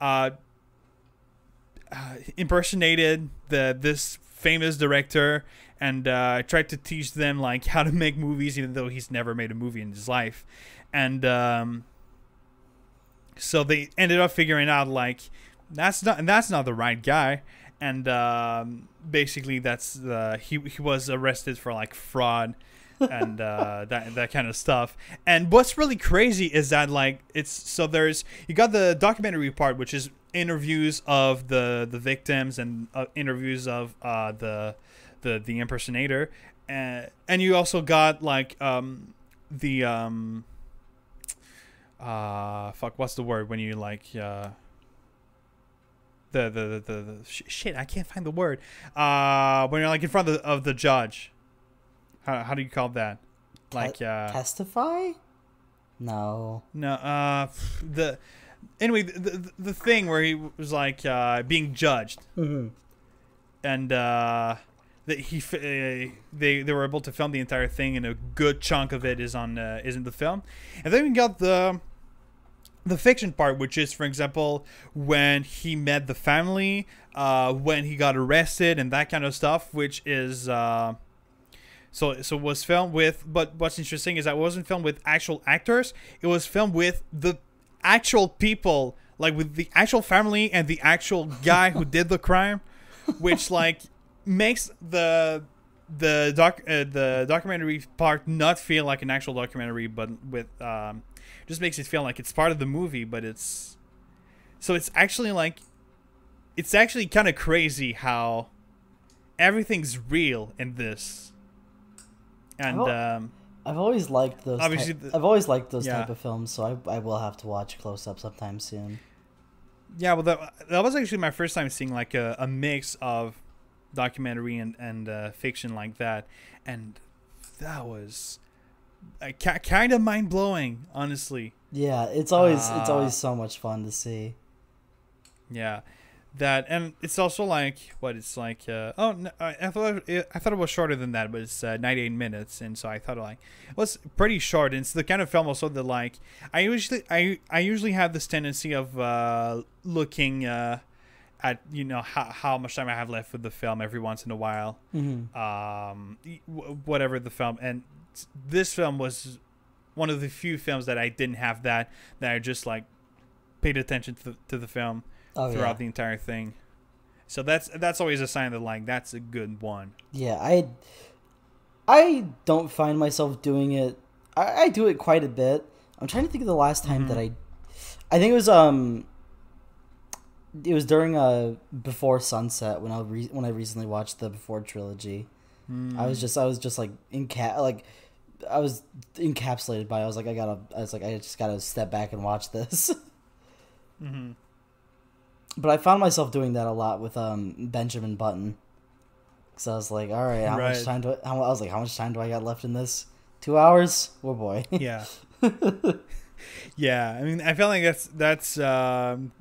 uh, uh, impersonated the this famous director and uh, tried to teach them like how to make movies, even though he's never made a movie in his life, and um, so they ended up figuring out like that's not that's not the right guy, and um, basically that's uh, he he was arrested for like fraud and uh, that that kind of stuff. And what's really crazy is that like it's so there's you got the documentary part, which is interviews of the the victims and uh, interviews of uh, the the the impersonator, and and you also got like um, the um, uh fuck what's the word when you like uh the the the, the, the sh- shit I can't find the word uh when you're like in front of the, of the judge how, how do you call that like uh Testify? No. no uh the anyway the, the the thing where he was like uh being judged Mm-hmm. and uh that he f- uh, they they were able to film the entire thing and a good chunk of it is on uh, is in the film and then we got the the fiction part which is for example when he met the family uh when he got arrested and that kind of stuff which is uh so so was filmed with but what's interesting is that it wasn't filmed with actual actors. It was filmed with the actual people like with the actual family and the actual guy who did the crime which like makes the the doc uh, the documentary part not feel like an actual documentary but with um just makes it feel like it's part of the movie but it's so it's actually like it's actually kind of crazy how everything's real in this and Oh. um I've always liked those. Obviously the- I've always liked those Yeah. type of films, so I, I will have to watch Close Up sometime soon. Yeah, well, that, that was actually my first time seeing like a, a mix of documentary and and uh, fiction like that, and that was kind of mind blowing, honestly. Yeah, it's always it's Ah. always so much fun to see. Yeah, that and it's also like what it's like. Uh, oh, no, I, I thought it, I thought it was shorter than that, but it's uh, 98 minutes, and so I thought like it was pretty short. And it's the kind of film also that like I usually I I usually have this tendency of uh, looking uh, at you know how how much time I have left with the film every once in a while. Mm-hmm. um, w- whatever the film. And this film was one of the few films that I didn't have that that I just like paid attention to the, to the film Oh throughout yeah, the entire thing. So that's that's always a sign that like that's a good one. yeah. I I don't find myself doing it. I, I do it quite a bit. I'm trying to think of the last time that I. I think it was um. It was during uh before sunset when I re- when I recently watched the before trilogy. I was just I was just like in cat like I was encapsulated by. it. I was like I gotta. I was like I just gotta step back and watch this. hmm But I found myself doing that a lot with um Benjamin Button. Cause I was like, all right, how Right. much time do I? How, I was like, how much time do I got left in this? Two hours? Oh boy. Yeah. yeah, I mean, I feel like that's that's um,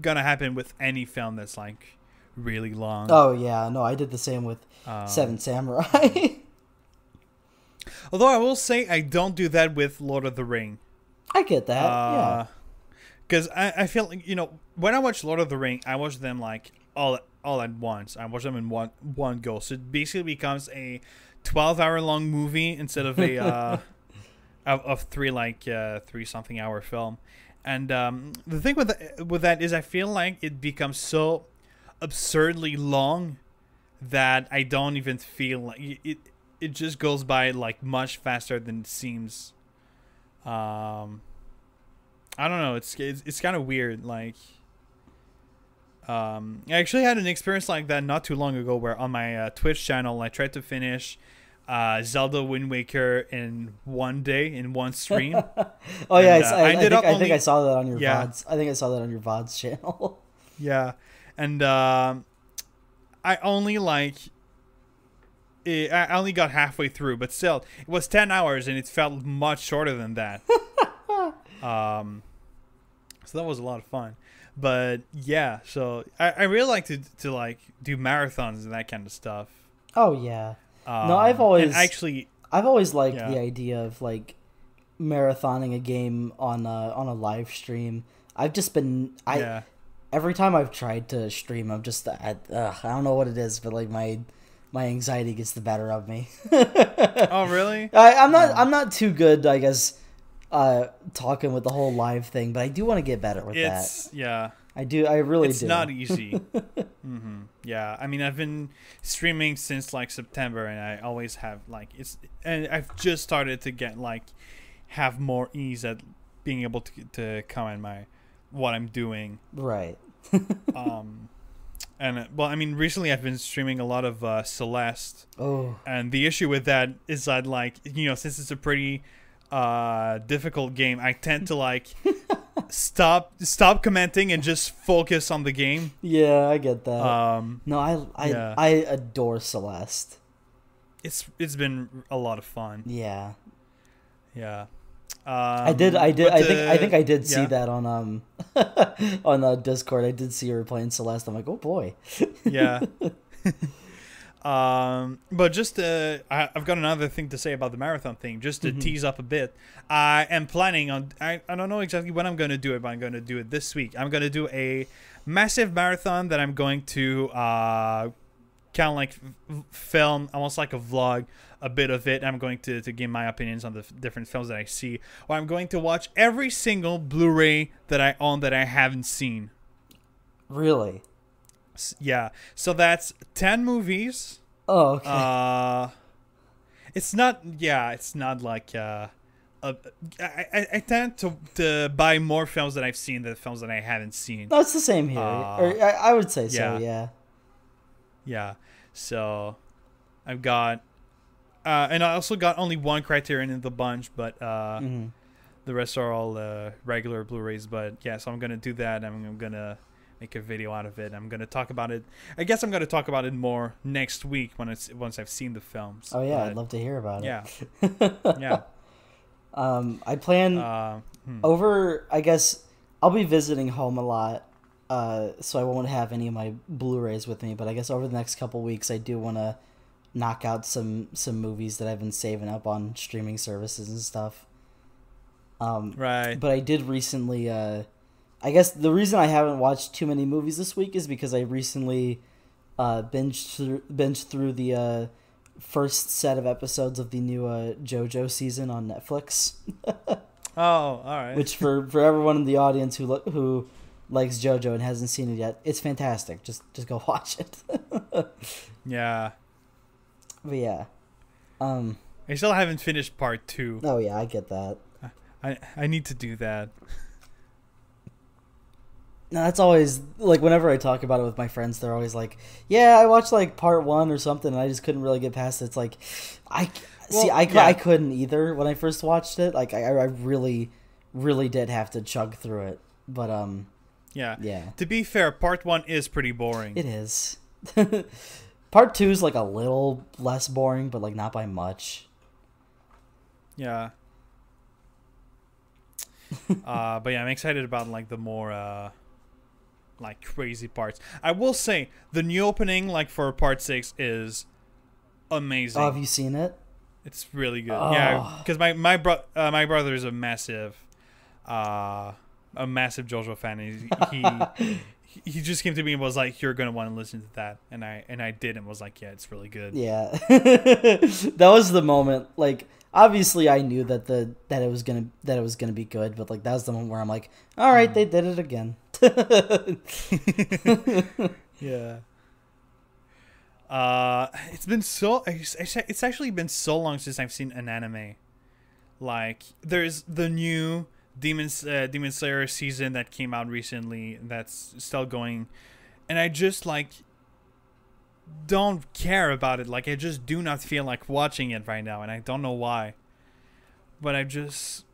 gonna happen with any film that's like really long. oh yeah, no, I did the same with Um, Seven Samurai. Although I will say I don't do that with Lord of the Ring. I get that. yeah. Because I, I feel like, you know, when I watch Lord of the Ring, I watch them like all all at once. I watch them in one one go. So it basically becomes a twelve hour long movie instead of a uh, of, of three like uh, three something hour film. And um, the thing with the, with that is, I feel like it becomes so absurdly long that I don't even feel like it. It just goes by like much faster than it seems. Um, I don't know. It's it's, it's kind of weird. Like, um, I actually had an experience like that not too long ago, where on my uh, Twitch channel, I tried to finish uh, Zelda Wind Waker in one day in one stream. Oh yeah, I, and, s- uh, I- I I think, up I think I saw that on your Yeah. vods. I think I saw that on your vods channel. yeah, and um, I only like. Eh, I only got halfway through, but still, it was ten hours, and it felt much shorter than that. um, so that was a lot of fun. But yeah, so I, I really like to to like do marathons and that kind of stuff. oh yeah, Um, No, I've always- actually I've always liked Yeah. the idea of like marathoning a game on a, on a live stream. I've just been I yeah every time I've tried to stream, I'm just I, ugh, I don't know what it is, but like my my anxiety gets the better of me. oh, really? I, I'm not I'm not too good, I guess, uh, talking with the whole live thing, but I do want to get better with It's that. yeah. I do. I really It's do. It's not easy. hmm Yeah, I mean, I've been streaming since like September, and I always have like it's, and I've just started to get like have more ease at being able to to comment my what I'm doing. right. Um, and uh, well, I mean, recently I've been streaming a lot of uh, Celeste, Oh, and the issue with that is that like you know since it's a pretty uh difficult game i tend to like stop stop commenting and just focus on the game yeah, I get that. um no, I I yeah. I adore Celeste. it's it's been a lot of fun Yeah. yeah um, I did. I did. I think. I think I did see yeah, that on um on uh, Discord. I did see her playing Celeste. I'm like, oh boy. yeah um but just uh I, i've got another thing to say about the marathon thing just to Mhm. tease up a bit i am planning on I, I don't know exactly when i'm going to do it but i'm going to do it this week i'm going to do a massive marathon that i'm going to uh kind of like film almost like a vlog a bit of it i'm going to, to give my opinions on the different films that i see or i'm going to watch every single blu-ray that i own that i haven't seen Really? S- yeah so that's 10 movies Oh, okay. uh it's not yeah it's not like uh uh, I, I, tend to, to buy more films that I've seen than films that I haven't seen. it's the same here. uh, or I, I would say yeah. so. Yeah. Yeah, so I've got, uh, and I also got only one Criterion in the bunch, but uh, hmm the rest are all uh, regular Blu-rays. But yeah, so I'm gonna do that. I'm, I'm gonna make a video out of it. I'm gonna talk about it. I guess I'm gonna talk about it more next week when it's once I've seen the films. Oh yeah, I'd love to hear about it. yeah, yeah. Um, I plan Uh, hmm. over. I guess I'll be visiting home a lot, uh, so I won't have any of my Blu-rays with me. But I guess over the next couple weeks, I do want to knock out some some movies that I've been saving up on streaming services and stuff. Um, Right. but I did recently. Uh, I guess the reason I haven't watched too many movies this week is because I recently uh, binged through, binged through the uh, first set of episodes of the new uh, JoJo season on Netflix. Oh, all right. Which for for everyone in the audience who lo- who likes JoJo and hasn't seen it yet, it's fantastic. Just just go watch it. yeah. but yeah, um, I still haven't finished part two. oh yeah, I get that. I I need to do that. No, that's always like whenever I talk about it with my friends, they're always like, "Yeah, I watched like part one or something, and I just couldn't really get past it." It's like, I see, I, yeah. I couldn't either when I first watched it. Like, I, I really, really did have to chug through it. But um, Yeah. yeah, To be fair, part one is pretty boring. it is. part two is like a little less boring, but like not by much. Yeah. uh, but yeah, I'm excited about like the more uh, like crazy parts. I will say the new opening like for part six is amazing. Oh, have you seen it? It's really good. Yeah, Oh. because my my bro- uh, my brother is a massive, uh, a massive JoJo fan. He he he just came to me and was like, "You're gonna want to listen to that," and I and I did and was like, "Yeah, it's really good." Yeah, that was the moment. Like, obviously, I knew that the that it was gonna that it was gonna be good, but like that was the moment where I'm like, all right, they did it again. Yeah. Uh, it's been so. It's actually been so long since I've seen an anime. Like, there's the new Demon uh, Demon Slayer season that came out recently. That's still going, and I just like don't care about it. Like, I just do not feel like watching it right now, and I don't know why. But I just,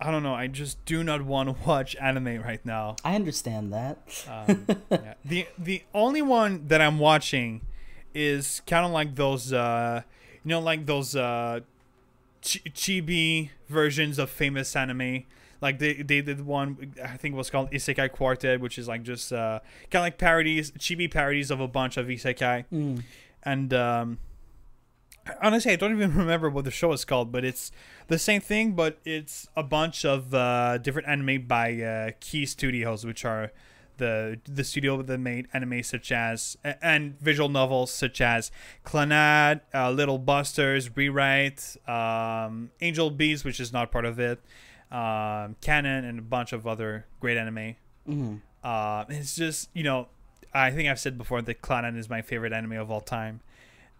I don't know. I just do not want to watch anime right now. I understand that. Um, yeah. The the only one that I'm watching is kind of like those, uh, you know, like those uh, chi- chibi versions of famous anime. Like they they did one I think it was called Isekai Quartet, which is like just uh, kind of like parodies, chibi parodies of a bunch of isekai. Mm. And um, honestly, I don't even remember what the show is called, but it's the same thing, but it's a bunch of uh, different anime by uh, Key Studios, which are the the studio that made anime such as and visual novels such as Clannad, uh, Little Busters, Rewrite, um, Angel Beats, which is not part of it, um, Kanon, and a bunch of other great anime. hmm Uh, it's just you know, I think I've said before that Clannad is my favorite anime of all time,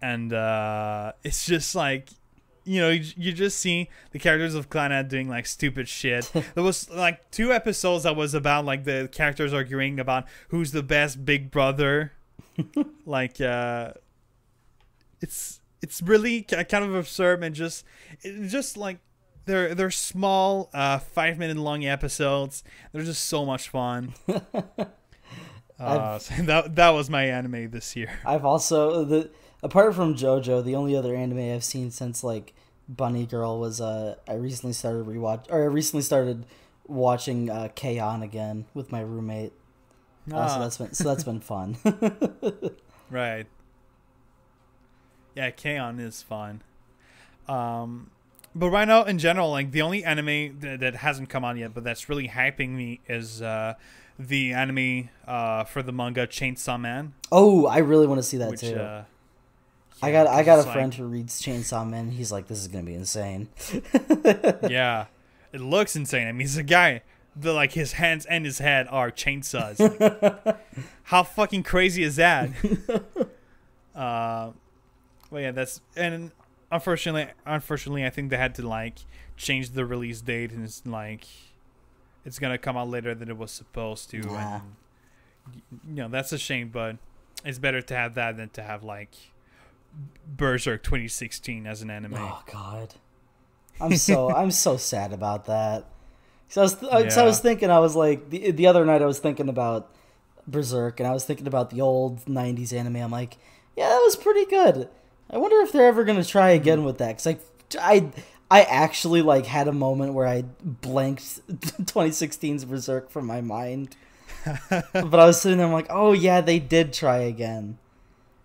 and uh, it's just like. You know, you, you just see the characters of Clannad doing like stupid shit. there was like two episodes that was about like the characters arguing about who's the best big brother. like, uh, it's it's really kind of absurd and just just like they're they're small, uh, five minute long episodes. They're just so much fun. Uh, so that that was my anime this year. I've also the apart from JoJo, the only other anime I've seen since like Bunny Girl was uh I recently started rewatch or I recently started watching uh K-On! again with my roommate. Uh, so Ah, that's been so that's been fun. right. Yeah, K-On! is fun. Um, but right now, in general, like the only anime that, that hasn't come on yet, but that's really hyping me is uh, the anime uh, for the manga Chainsaw Man. oh, I really want to see that which too. uh, I got I got a it's like- friend who reads Chainsaw Man. He's like, this is gonna be insane. yeah, it looks insane. I mean, he's a guy. The like his hands and his head are chainsaws. Like, how fucking crazy is that? uh, well, yeah, that's and unfortunately, unfortunately, I think they had to like change the release date, and it's like it's gonna come out later than it was supposed to. Yeah. And you know that's a shame, but it's better to have that than to have like Berserk 2016 as an anime. Oh God, I'm so I'm so sad about that. So I was th- uh, so I was thinking I was like the the other night I was thinking about Berserk and I was thinking about the old '90s anime. I'm like, yeah, that was pretty good. I wonder if they're ever gonna try hmm. again with that. Cause like I I actually like had a moment where I blanked 2016's Berserk from my mind. but I was sitting there, I'm like, oh yeah, they did try again.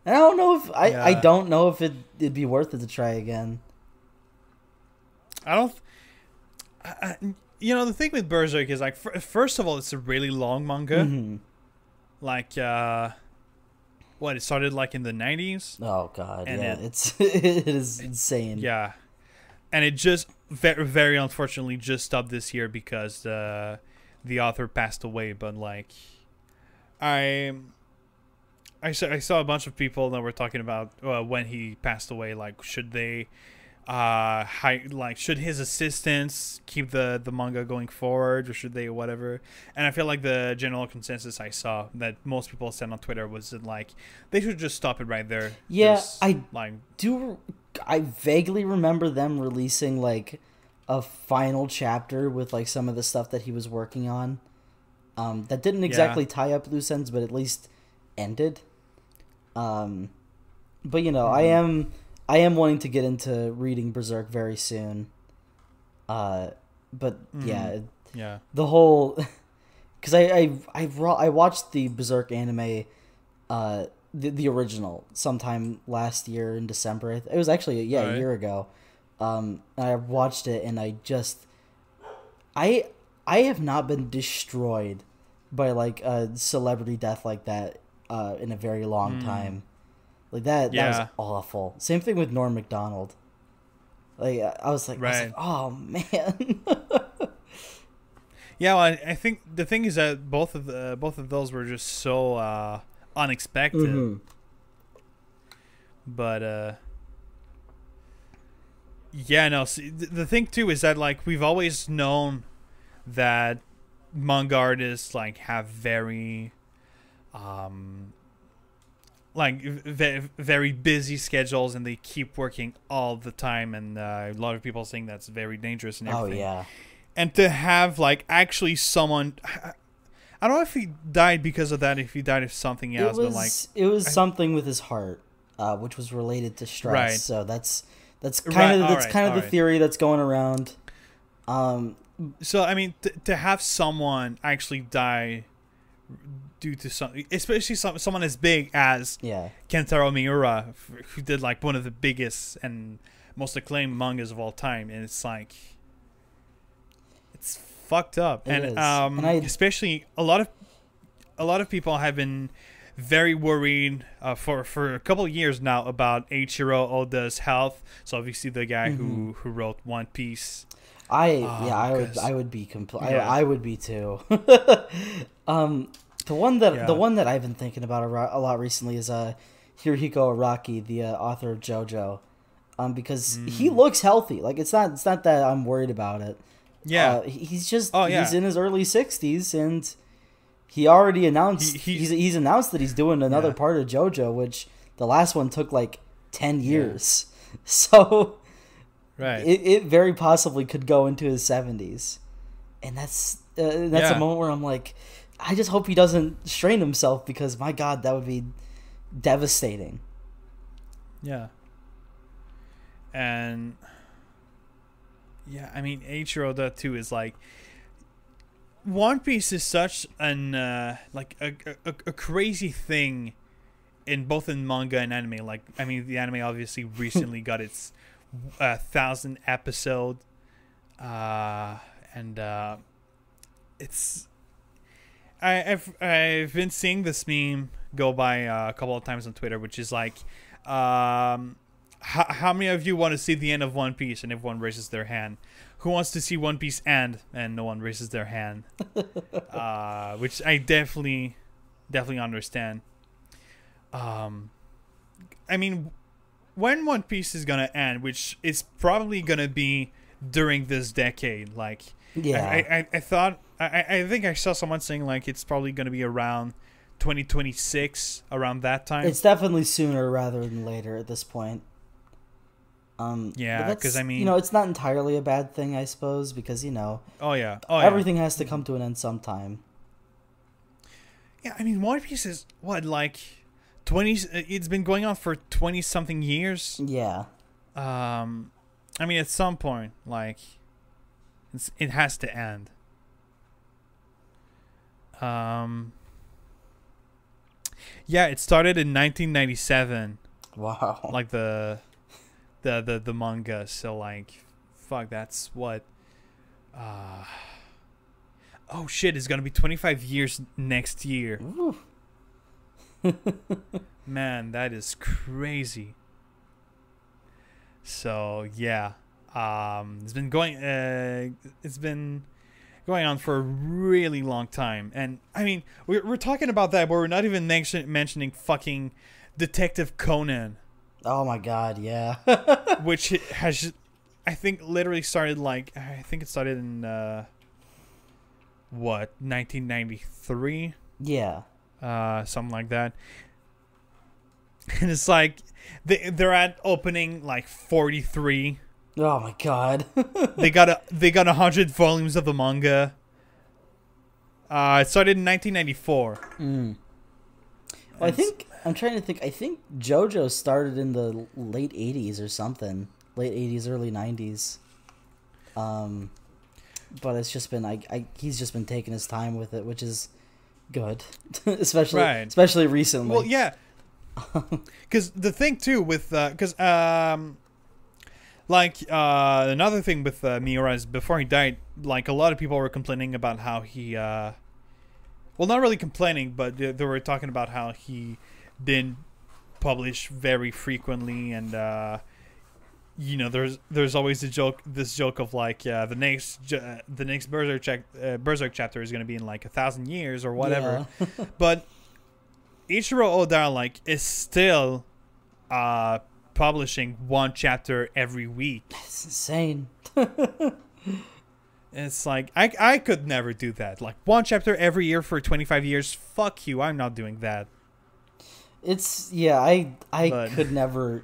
And I don't know if I, I don't know if it, it'd be worth it to try again. I don't. I, you know, the thing with Berserk is like, fir- first of all, it's a really long manga. Mhm. Like, uh, what it started like in the nineties. Oh god, yeah, it- it's it is insane. Yeah, and it just very, very unfortunately just stopped this year because uh, the author passed away. But like, I. I saw, I saw a bunch of people that were talking about uh, when he passed away. Like, should they, uh, hi, like, should his assistants keep the the manga going forward, or should they whatever? And I feel like the general consensus I saw that most people said on Twitter was that like they should just stop it right there. Yeah, Just, I- like Do I vaguely remember them releasing like a final chapter with like some of the stuff that he was working on? Um, that didn't exactly tie up loose ends, but at least ended. Um, but you know, I Mhm. am I am wanting to get into reading Berserk very soon. Uh, but yeah, Mhm. yeah. the whole because I I I, ro- I watched the Berserk anime, uh, the the original sometime last year in December. It was actually yeah a year ago. Um, and I watched it and I just I I have not been destroyed by like a celebrity death like that uh in a very long Mm. time. Like that that was awful. Same thing with Norm Macdonald. Like I was like, I was like oh man. Yeah, well, I, I think the thing is that both of the both of those were just so uh, unexpected. Mhm. But uh, yeah, no. See, th- the thing too is that like we've always known that manga artists like have very um like v- very busy schedules and they keep working all the time and uh, a lot of people saying that's very dangerous and Oh yeah. and to have like actually someone i don't know if he died because of that if he died of something else it was but like it was I- something with his heart, uh, which was related to stress. Right. So that's that's kind Right, of that's alright, kind of the theory that's going around. Um, so i mean t- to have someone actually die due to something especially some, someone as big as yeah, kentaro miura who did like one of the biggest and most acclaimed mangas of all time and it's like it's fucked up It and um And I- especially a lot of a lot of people have been very worried uh, for for a couple of years now about Eiichiro Oda's health. So obviously the guy who Mm-hmm. who wrote One Piece. I Oh, yeah, I would I would be compl- Yeah. I, I would be too. um, the one that Yeah. the one that I've been thinking about a, ro- a lot recently is uh Hirohiko Araki, the uh, author of JoJo, um, because he Mm. looks healthy. Like it's not it's not that I'm worried about it. Yeah, Uh, he's just Oh, yeah. he's in his early sixties and he already announced He- he- he's he's announced that he's doing another Yeah. part of JoJo, which the last one took like ten years. So right. it, it very possibly could go into his 70s and that's uh, that's Yeah. a moment where i'm like i just hope he doesn't strain himself because my god that would be devastating Yeah. And yeah, I mean Eiichiro Oda too is like One Piece is such an uh, like a, a a crazy thing in both in manga and anime. Like I mean the anime obviously recently got its uh, thousand episode uh and uh it's I, I've I've been seeing this meme go by uh, a couple of times on Twitter, which is like, um, how, how many of you want to see the end of One Piece? And everyone raises their hand. Who wants to see One Piece end? And no one raises their hand. uh, which I definitely, definitely understand. Um, I mean, when One Piece is gonna end, which is probably gonna be during this decade, like. yeah I, I, I thought I, I think I saw someone saying like it's probably going to be around 2026 around that time. it's definitely sooner rather than later at this point um Yeah, 'cause that's- I mean- you know it's not entirely a bad thing i suppose because you know oh yeah, oh yeah. everything has to come to an end sometime Yeah, I mean One Piece is what like 20. It's been going on for 20 something years. yeah Um, I mean at some point like it's, it has to end. Um. Yeah, it started in 1997. wow like the the the the manga so like fuck that's what uh oh shit it's gonna be 25 years next year man that is crazy so yeah um it's been going uh it's been going on for a really long time. And i mean we're, we're talking about that but we're not even mention, mentioning fucking detective conan. Oh my god yeah. Which has I think literally started like I think it started in uh what 1993 yeah. Uh something like that. And it's like they they're at opening like 43 oh my god they got a they got 100 volumes of the manga uh it started in 1994 Mm. Well, I think I'm trying to think. I think JoJo started in the late '80s or something, late '80s, early '90s. Um, but it's just been I, I he's just been taking his time with it, which is good, especially Right. especially recently. Well, yeah, because the thing too with because um, like uh, another thing with uh, Miura is before he died, like a lot of people were complaining about how he, uh, well, not really complaining, but they, they were talking about how he didn't publish very frequently and. Uh, you know, there's there's always a joke, this joke of like, uh, the next uh, the next Berserk, uh, Berserk chapter is going to be in like a thousand years or whatever Yeah. but Ichiro Oda like is still uh publishing one chapter every week. it's insane. It's like I I could never do that. Like one chapter every year for 25 years. Fuck you. I'm not doing that. It's yeah, I I But- could never.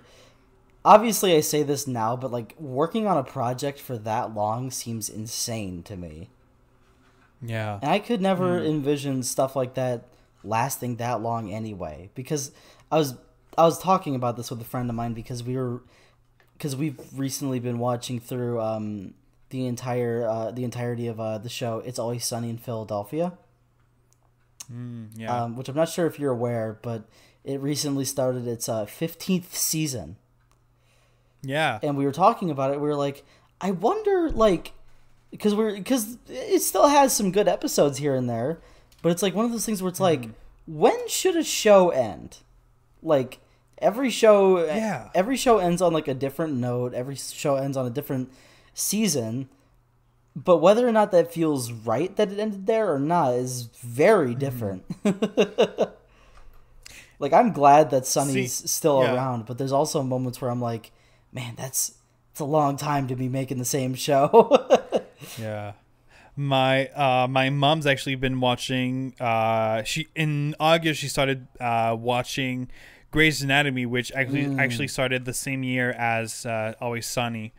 Obviously, I say this now, but like working on a project for that long seems insane to me. Yeah. And I could never hmm. envision stuff like that lasting that long anyway. Because I was I was talking about this with a friend of mine because we were because we've recently been watching through um the entire uh, the entirety of uh, the show. It's always sunny in Philadelphia, Mm, yeah. um, which I'm not sure if you're aware, but it recently started its uh, 15th season. yeah. and we were talking about it. We were like, I wonder, like, because we're because it still has some good episodes here and there, but it's like one of those things where it's like, when should a show end? Like every show, Yeah. every show ends on like a different note. Every show ends on a different season. But whether or not that feels right that it ended there or not is very mm-hmm. different. like I'm glad that Sunny's See, still yeah. around, but there's also moments where I'm like, man, that's it's a long time to be making the same show. Yeah. My uh my mom's actually been watching uh she in August she started uh watching Grey's Anatomy which actually actually started the same year as uh, Always Sunny.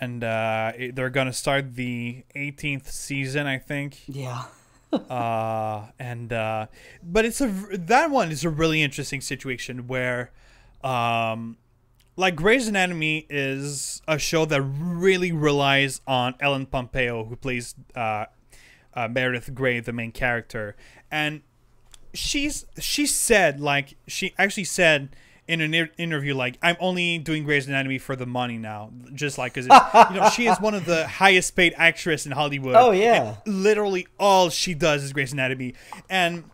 And uh it- they're going to start the 18th season I think. Yeah. uh and uh but it's a that one is a really interesting situation where um like Grey's Anatomy is a show that really relies on Ellen Pompeo who plays uh, uh Meredith Grey the main character. And she's she said like she actually said in an inter- interview like I'm only doing Grey's Anatomy for the money now just like cuz you know she is one of the highest paid actress in Hollywood. Oh, yeah. literally all she does is Grey's Anatomy, and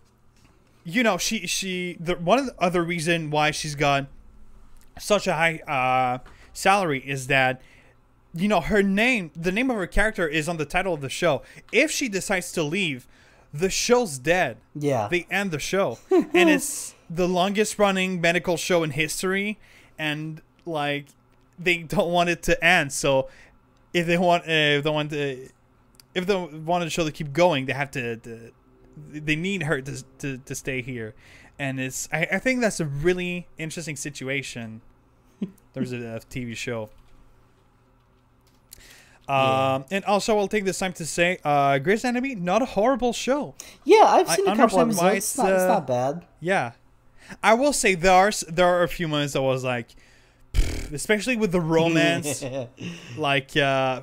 you know she she the one of the other reason why she's got such a high uh, salary is that you know her name the name of her character is on the title of the show. If she decides to leave, the show's dead. Yeah. They end the show, and it's the longest running medical show in history, and like they don't want it to end. So if they want, uh, if they want to, if they want the show to keep going, they have to. to they need her to, to, to stay here, and it's. I, I think that's a really interesting situation. There's a, a TV show. Um, and also I'll take this time to say, uh, Grey's Anatomy, not a horrible show. Yeah, I've seen a couple episodes. It's it's, not, it's uh, not bad. Yeah, I will say there are there are a few moments I was like, especially with the romance, like uh,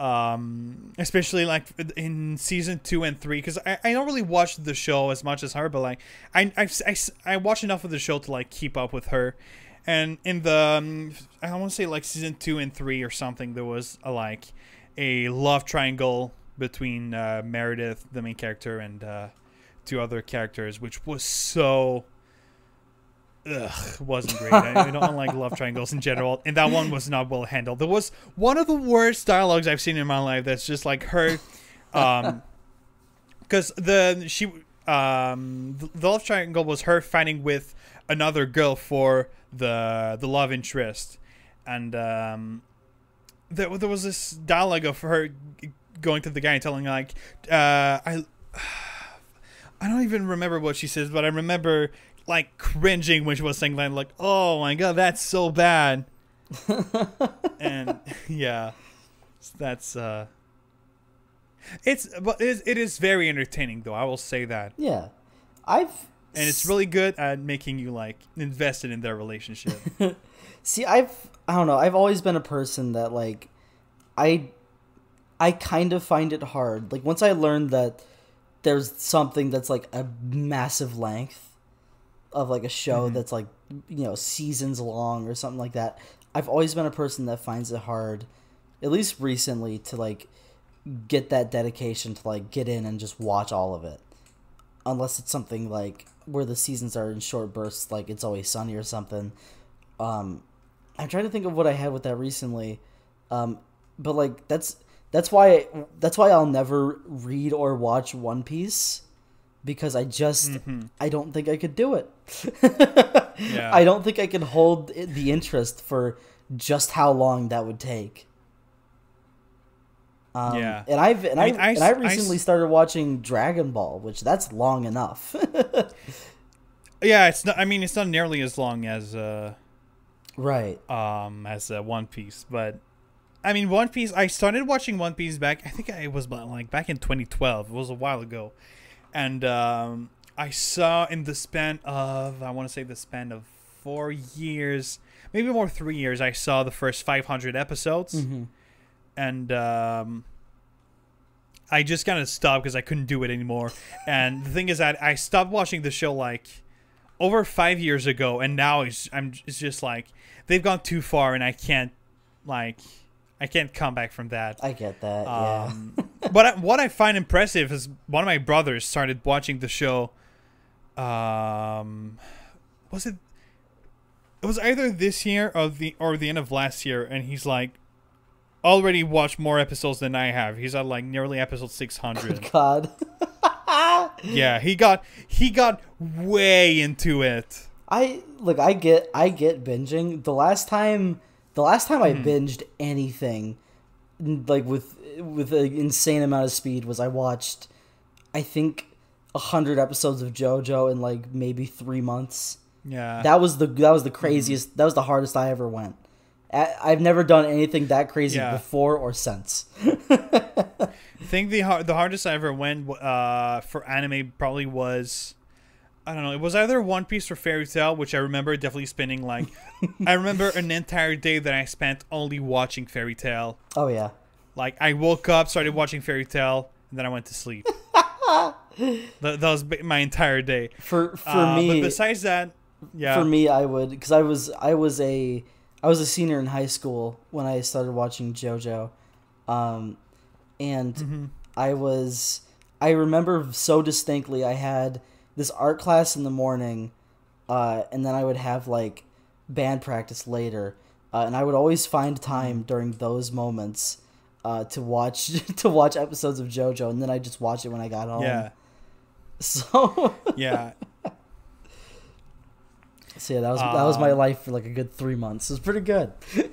um, especially like in season two and three, because I, I don't really watch the show as much as her, but like I I, I, I watch enough of the show to like keep up with her. And in the um, I want to say like season two and three or something, there was a like a love triangle between uh, Meredith, the main character, and uh, two other characters, which was so ugh, wasn't great. I, I don't like love triangles in general, and that one was not well handled. There was one of the worst dialogues I've seen in my life. That's just like her, um, because the she um the, the love triangle was her fighting with another girl for the the love interest, and um, there there was this dialogue of her going to the guy and telling like, uh, I. I don't even remember what she says, but I remember like cringing when she was saying that, like, "Oh my god, that's so bad." and yeah, that's uh, it's but it is, it is very entertaining though. I will say that, Yeah, I've and it's really good at making you like invested in their relationship. See, I've I don't know. I've always been a person that like I I kind of find it hard. Like once I learned that there's something that's like a massive length of like a show mm-hmm. that's like you know seasons long or something like that. I've always been a person that finds it hard at least recently to like get that dedication to like get in and just watch all of it. Unless it's something like where the seasons are in short bursts like it's always sunny or something. Um I'm trying to think of what I had with that recently, um, but like that's that's why that's why I'll never read or watch One Piece because I just I don't think I could do it. Yeah. I don't think I could hold the interest for just how long that would take. Um, Yeah. and I've and I I, mean, I and I I recently s- started watching Dragon Ball, which that's long enough. yeah, it's not. I mean, it's not nearly as long as uh, right. um as uh, One Piece, but I mean One Piece. I started watching One Piece back. I think it was like back in 2012. It was a while ago, and um, I saw in the span of I want to say the span of four years, maybe more three years. I saw the first 500 episodes, Mm-hmm. and um, I just kind of stopped because I couldn't do it anymore. And the thing is that I stopped watching the show like over five years ago, and now it's I'm it's just like they've gone too far, and I can't like I can't come back from that. I get that. Um, what I, what I find impressive is one of my brothers started watching the show. Um, was it? It was either this year or the or the end of last year, and he's like already watched more episodes than I have. He's at like nearly episode 600. yeah. God. yeah, he got he got way into it. I look. I get. I get binging. The last time, the last time I Mhm. binged anything, like with with an insane amount of speed, was I watched, I think, a hundred episodes of JoJo in like maybe three months. Yeah, That was the that was the craziest. That was the hardest I ever went. I, I've never done anything that crazy Yeah. before or since. I think the har- the hardest I ever went uh, for anime probably was I don't know. It was either One Piece or Fairy Tail, which I remember definitely spending like I remember an entire day that I spent only watching Fairy Tail. Oh yeah. Like I woke up, started watching Fairy Tail, and then I went to sleep. that, that was my entire day. For for Uh, me, but besides that, yeah, for me i would because i was i was a i was a senior in high school when i started watching jojo um and Mhm. i was i remember so distinctly i had this art class in the morning uh and then i would have like band practice later uh, and i would always find time during those moments uh to watch to watch episodes of jojo and then i just watch it when i got home yeah, so yeah. So yeah that was that was my Um, life for like a good three months it was pretty good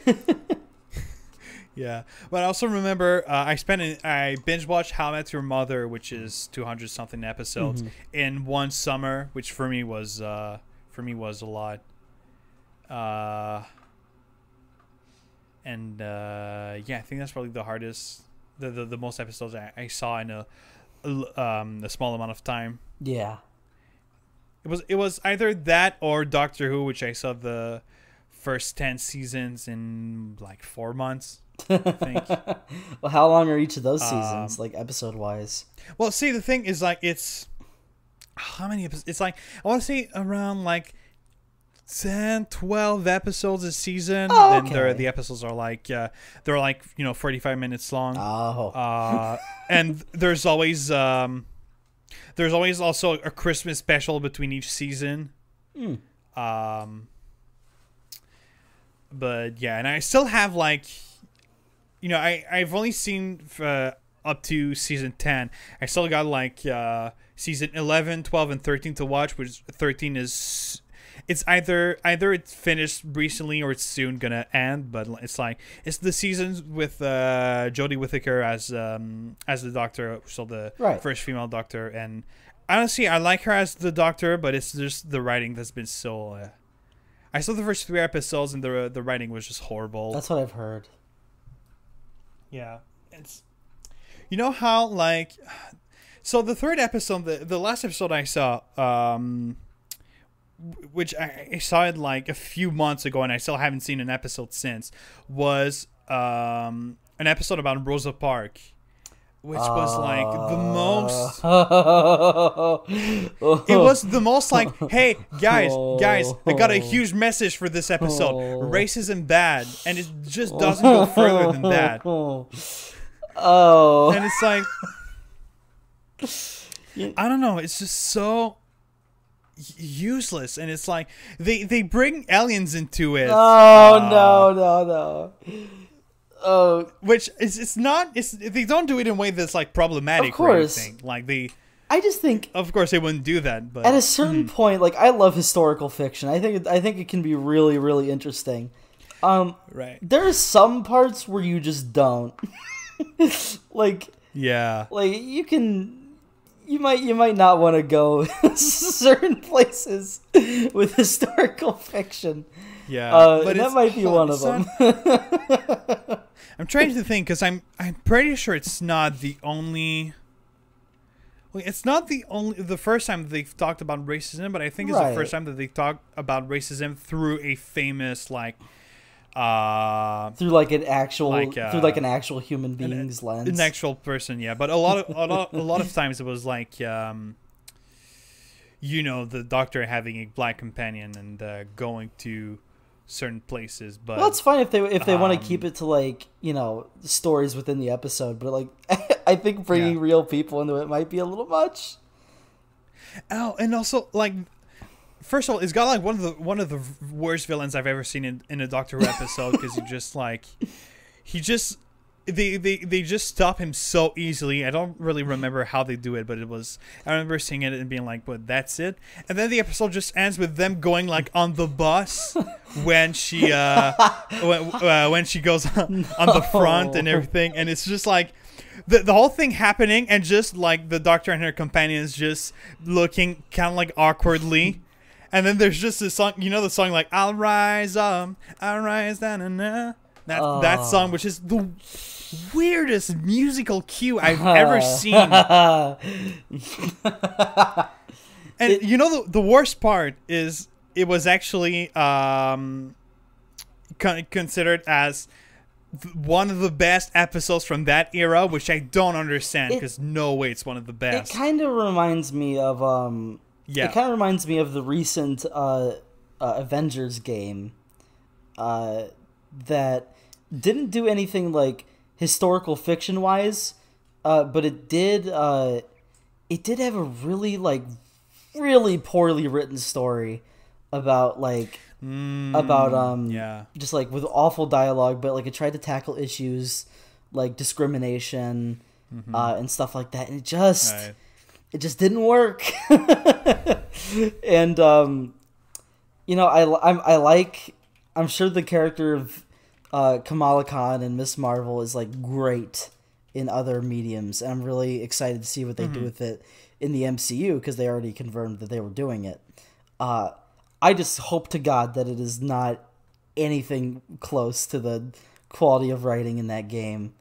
Yeah, but I also remember uh, I spent an, I binge watched How I Met Your Mother, which is two hundred something episodes Mhm. in one summer, which for me was uh, for me was a lot. Uh, and uh, yeah, I think that's probably the hardest, the the, the most episodes I, I saw in a um, a small amount of time. Yeah. It was it was either that or Doctor Who, which I saw the first ten seasons in like four months. I think. well, how long are each of those seasons, Um, like episode wise? Well, see, the thing is, like, it's how many episodes? It's like I want to say around like 10, 12 episodes a season. Oh, Then they're, the episodes are like uh, they're like you know forty five minutes long. Oh, Uh, and there's always um, there's always also a Christmas special between each season. Hmm. Um, but yeah, and I still have like, you know, I I've only seen uh, up to season ten. I still got like uh, season 11, 12, and thirteen to watch. Which thirteen is. It's either either it's finished recently or it's soon gonna end, but it's like it's the seasons with uh, Jodie Whittaker as um, as the Doctor, so the Right. first female Doctor, and honestly, I like her as the Doctor, but it's just the writing that's been so. Uh, I saw the first three episodes, and the the writing was just horrible. that's what I've heard. Yeah, it's. You know how like, so the third episode, the the last episode I saw, um, which I, saw it like a few months ago, and I still haven't seen an episode since, was um an episode about Rosa Park, which was like the most. It was the most like, hey guys, guys, I got a huge message for this episode. Racism bad, and it just doesn't go further than that. Oh. and it's like I don't know. It's just so useless, and it's like they they bring aliens into it. Oh uh, no no no. Oh, which is it's not. It's they don't do it in a way that's like problematic Of course. or. Like they, I just think of course, they wouldn't do that. But at a certain point, like I love historical fiction. I think it, I think it can be really really interesting. Um, right, there are some parts where you just don't. like yeah, like you can you might you might not want to go certain places with historical fiction. yeah. Uh, but that might be one of them. not- I'm trying to think because I'm I'm pretty sure it's not the only. Well, it's not the only the first time they've talked about racism, but I think it's Right. the first time that they talked about racism through a famous like, uh, through like an actual Like, through like uh, an actual human being's lens. an actual person. Yeah, but a lot of a lot, a lot of times it was like, um, you know, the doctor having a black companion and uh, going to certain places. But Well, it's fine if they if they want Um, to keep it to like you know stories within the episode, but like I think bringing Yeah. real people into it might be a little much. Oh, and also like, first of all, it's got like one of the one of the worst villains I've ever seen in, in a Doctor Who episode because he just like, he just they, they they just stop him so easily. I don't really remember how they do it, but it was I remember seeing it and being like, "But that's it." And then the episode just ends with them going like on the bus when she uh when, uh, when she goes on, on the front and everything, and it's just like. The, the whole thing happening and just like the doctor and her companions just looking kind of like awkwardly and then there's just this song you know the song like i'll rise up i'll rise down and that, that Oh. song which is the weirdest musical cue i've ever seen and It- you know the, the worst part is it was actually um con- considered as one of the best episodes from that era which i don't understand because no way it's one of the best. it kind of reminds me of um. Yeah It kind of reminds me of the recent uh, uh, Avengers game uh, that didn't do anything like historical fiction wise, uh, but it did. Uh, it did have a really like really poorly written story about like about um Mm, yeah just like with awful dialogue, but like it tried to tackle issues like discrimination uh, and stuff like that, and it just right. It just didn't work. and um, you know, I I'm, I like I'm sure the character of uh, Kamala Khan and Miss Marvel is like great in other mediums, and I'm really excited to see what they do with it in the MCU because they already confirmed that they were doing it. Uh, I just hope to God that it is not anything close to the quality of writing in that game.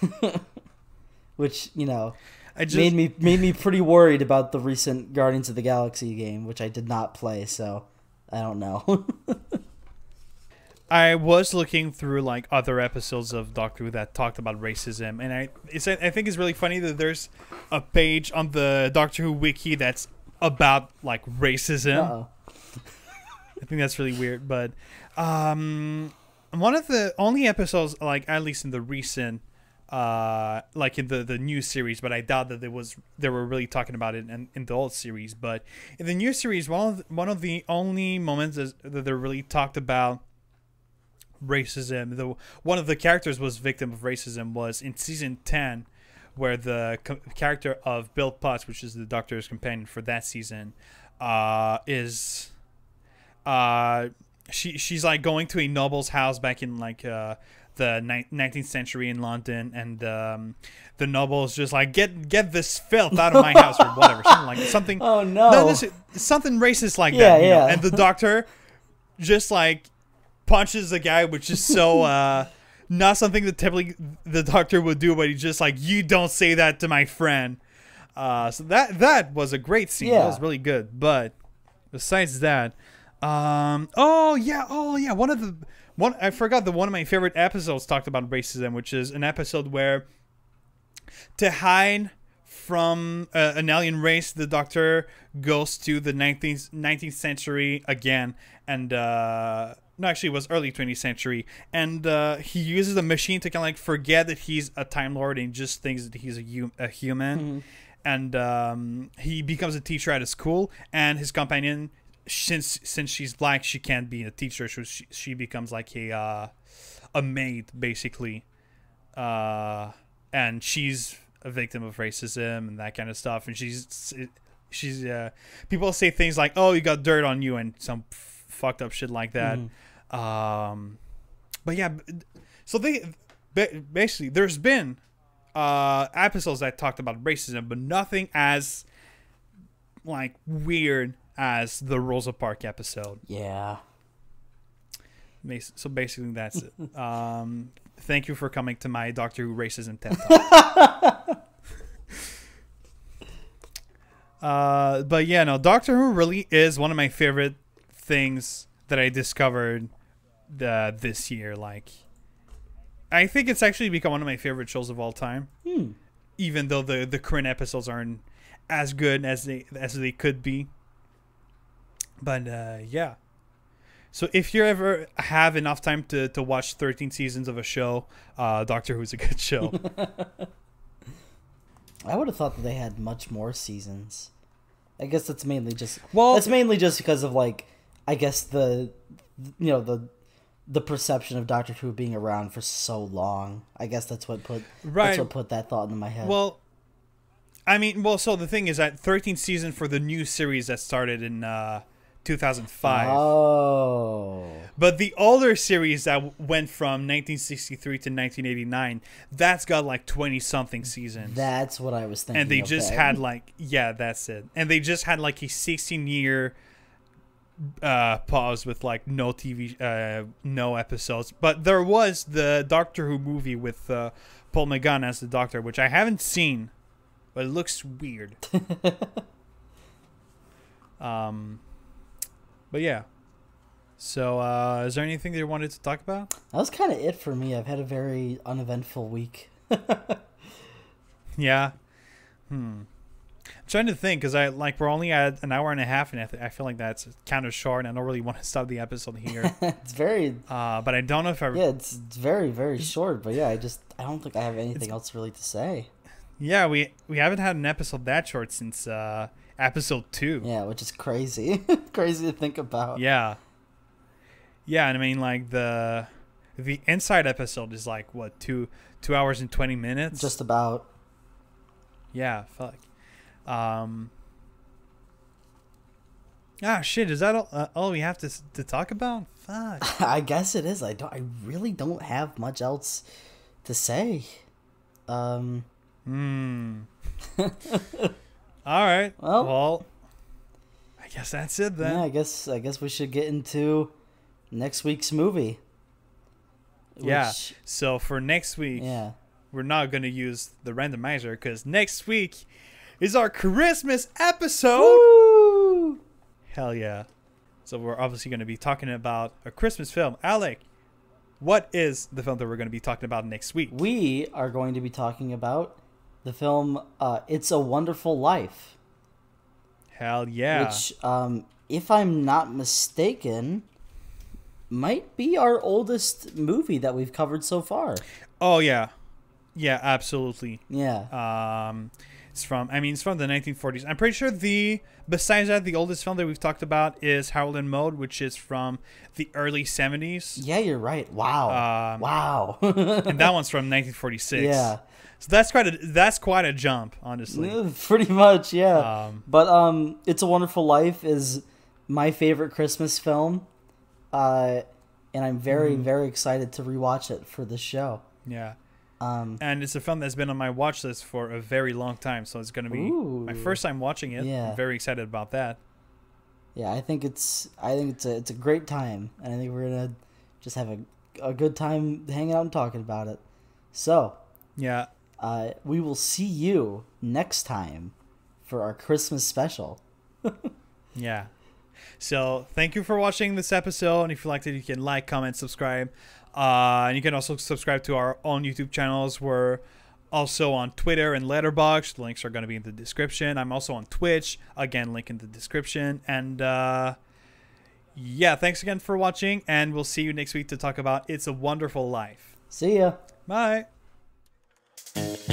Which, you know, i just made me made me pretty worried about the recent Guardians of the Galaxy game, which I did not play, so I don't know. I was looking through like other episodes of Doctor Who that talked about racism, and I it's I think it's really funny that there's a page on the Doctor Who wiki that's about like racism. I think that's really weird, but um, one of the only episodes, like at least in the recent, uh, like in the the new series, but I doubt that there was they were really talking about it in, in the old series. But in the new series, one of the, one of the only moments is, that they really talked about racism. The one of the characters was victim of racism was in season ten, where the co- character of Bill Potts, which is the Doctor's companion for that season, uh, is uh, she she's like going to a noble's house back in like uh, the ni- 19th century in London, and um, the noble's just like get get this filth out of my house or whatever, something like something. Oh no. No, this, something racist like Yeah, that. know? yeah. And the doctor just like punches the guy, which is so uh, not something that typically the doctor would do, but he's just like, "You don't say that to my friend." Uh, so that that was a great scene. That was really good. But besides that, um, oh yeah, oh yeah, one of the one I forgot that one of my favorite episodes talked about racism, which is an episode where to hide from uh, an alien race, the Doctor goes to the 19th, 19th century again, and uh, no, actually, it was early 20th century, and uh, he uses a machine to kind of like forget that he's a Time Lord and just thinks that he's a, hu- a human, and um, he becomes a teacher at a school, and his companion. Since since she's black, she can't be a teacher, so she, she becomes like a uh, a maid basically uh, and she's a victim of racism and that kind of stuff. And she's she's uh, people say things like, "Oh, you got dirt on you," and some fucked up shit like that. Um, but yeah, so they basically there's been uh, episodes that talked about racism, but nothing as like weird as the Rosa Park episode. Yeah. So basically, that's it. Um, thank you for coming to my Doctor Who racism TED Talk. uh, but yeah, no, Doctor Who really is one of my favorite things that I discovered uh, this year. Like, I think it's actually become one of my favorite shows of all time. Hmm. Even though the the current episodes aren't as good as they as they could be. But uh, yeah. So if you ever have enough time to, to watch 13 seasons of a show, uh, Doctor Who's a good show. I would have thought that they had much more seasons. I guess that's mainly just Well- that's mainly just because of like I guess the you know the the perception of Doctor Who being around for so long. I guess that's what put Right. that's what put that thought into my head. well, I mean, well, so the thing is that 13th season for the new series that started in uh, 2005. Oh. But the older series that w- went from 1963 to 1989, that's got like 20 something seasons. That's what I was thinking. and they just had like yeah that's it and they just had like a 16 year uh pause with like no tv uh no episodes but there was the doctor who movie with uh paul mcgann as the doctor which i haven't seen but it looks weird um but yeah so uh is there anything that you wanted to talk about That was kind of it for me. I've had a very uneventful week. Yeah. Hmm. I'm trying to think because I like we're only at an hour and a half, and I, th- I feel like that's kind of short. And I don't really want to stop the episode here. it's very uh, but I don't know if I. yeah, it's, it's very very short, but yeah, I just I don't think I have anything else really to say. Yeah, we we haven't had an episode that short since uh, episode two. Yeah, which is crazy. crazy to think about. Yeah. Yeah, and I mean like the the inside episode is like what two two hours and twenty minutes. Just about. yeah, fuck. Um. Ah, shit! Is that all, uh, all we have to to talk about? Fuck. I guess it is. I don't. I really don't have much else to say. Um. Hmm. All right. Well- Well, I guess that's it then. Yeah, I guess I guess we should get into next week's movie. Yeah. So for next week, yeah. we're not gonna use the randomizer because next week is our Christmas episode. Woo! Hell yeah! So we're obviously gonna be talking about a Christmas film. Alec, what is the film that we're gonna be talking about next week? We are going to be talking about the film uh, "It's a Wonderful Life," Hell yeah! which, um, if I'm not mistaken, might be our oldest movie that we've covered so far. oh yeah, yeah, absolutely. Yeah. Um, it's from. I mean, it's from the 1940s. I'm pretty sure the. Besides that, the oldest film that we've talked about is Harold and Maude, which is from the early 70s, yeah, you're right. Wow. Um, wow. and that one's from 1946. yeah. So that's quite a that's quite a jump, honestly. Yeah, Pretty much, yeah. Um, But um, "It's a Wonderful Life" is my favorite Christmas film, uh, and I'm very Mm-hmm. very excited to rewatch it for this show. yeah, Um, and it's a film that's been on my watch list for a very long time, so it's gonna be my first time watching it. Yeah. I'm very excited about that. yeah, I think it's I think it's a it's a great time, and I think we're gonna just have a a good time hanging out and talking about it. So, Yeah, uh, we will see you next time for our Christmas special. Yeah. So thank you for watching this episode. And if you liked it, you can like, comment, subscribe. Uh, and you can also subscribe to our own YouTube channels. We're also on Twitter and Letterboxd. The links are going to be in the description. I'm also on Twitch. Again, link in the description. And uh, yeah, thanks again for watching. And we'll see you next week to talk about It's a Wonderful Life. See ya. Bye. Thank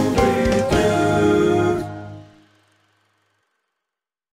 you.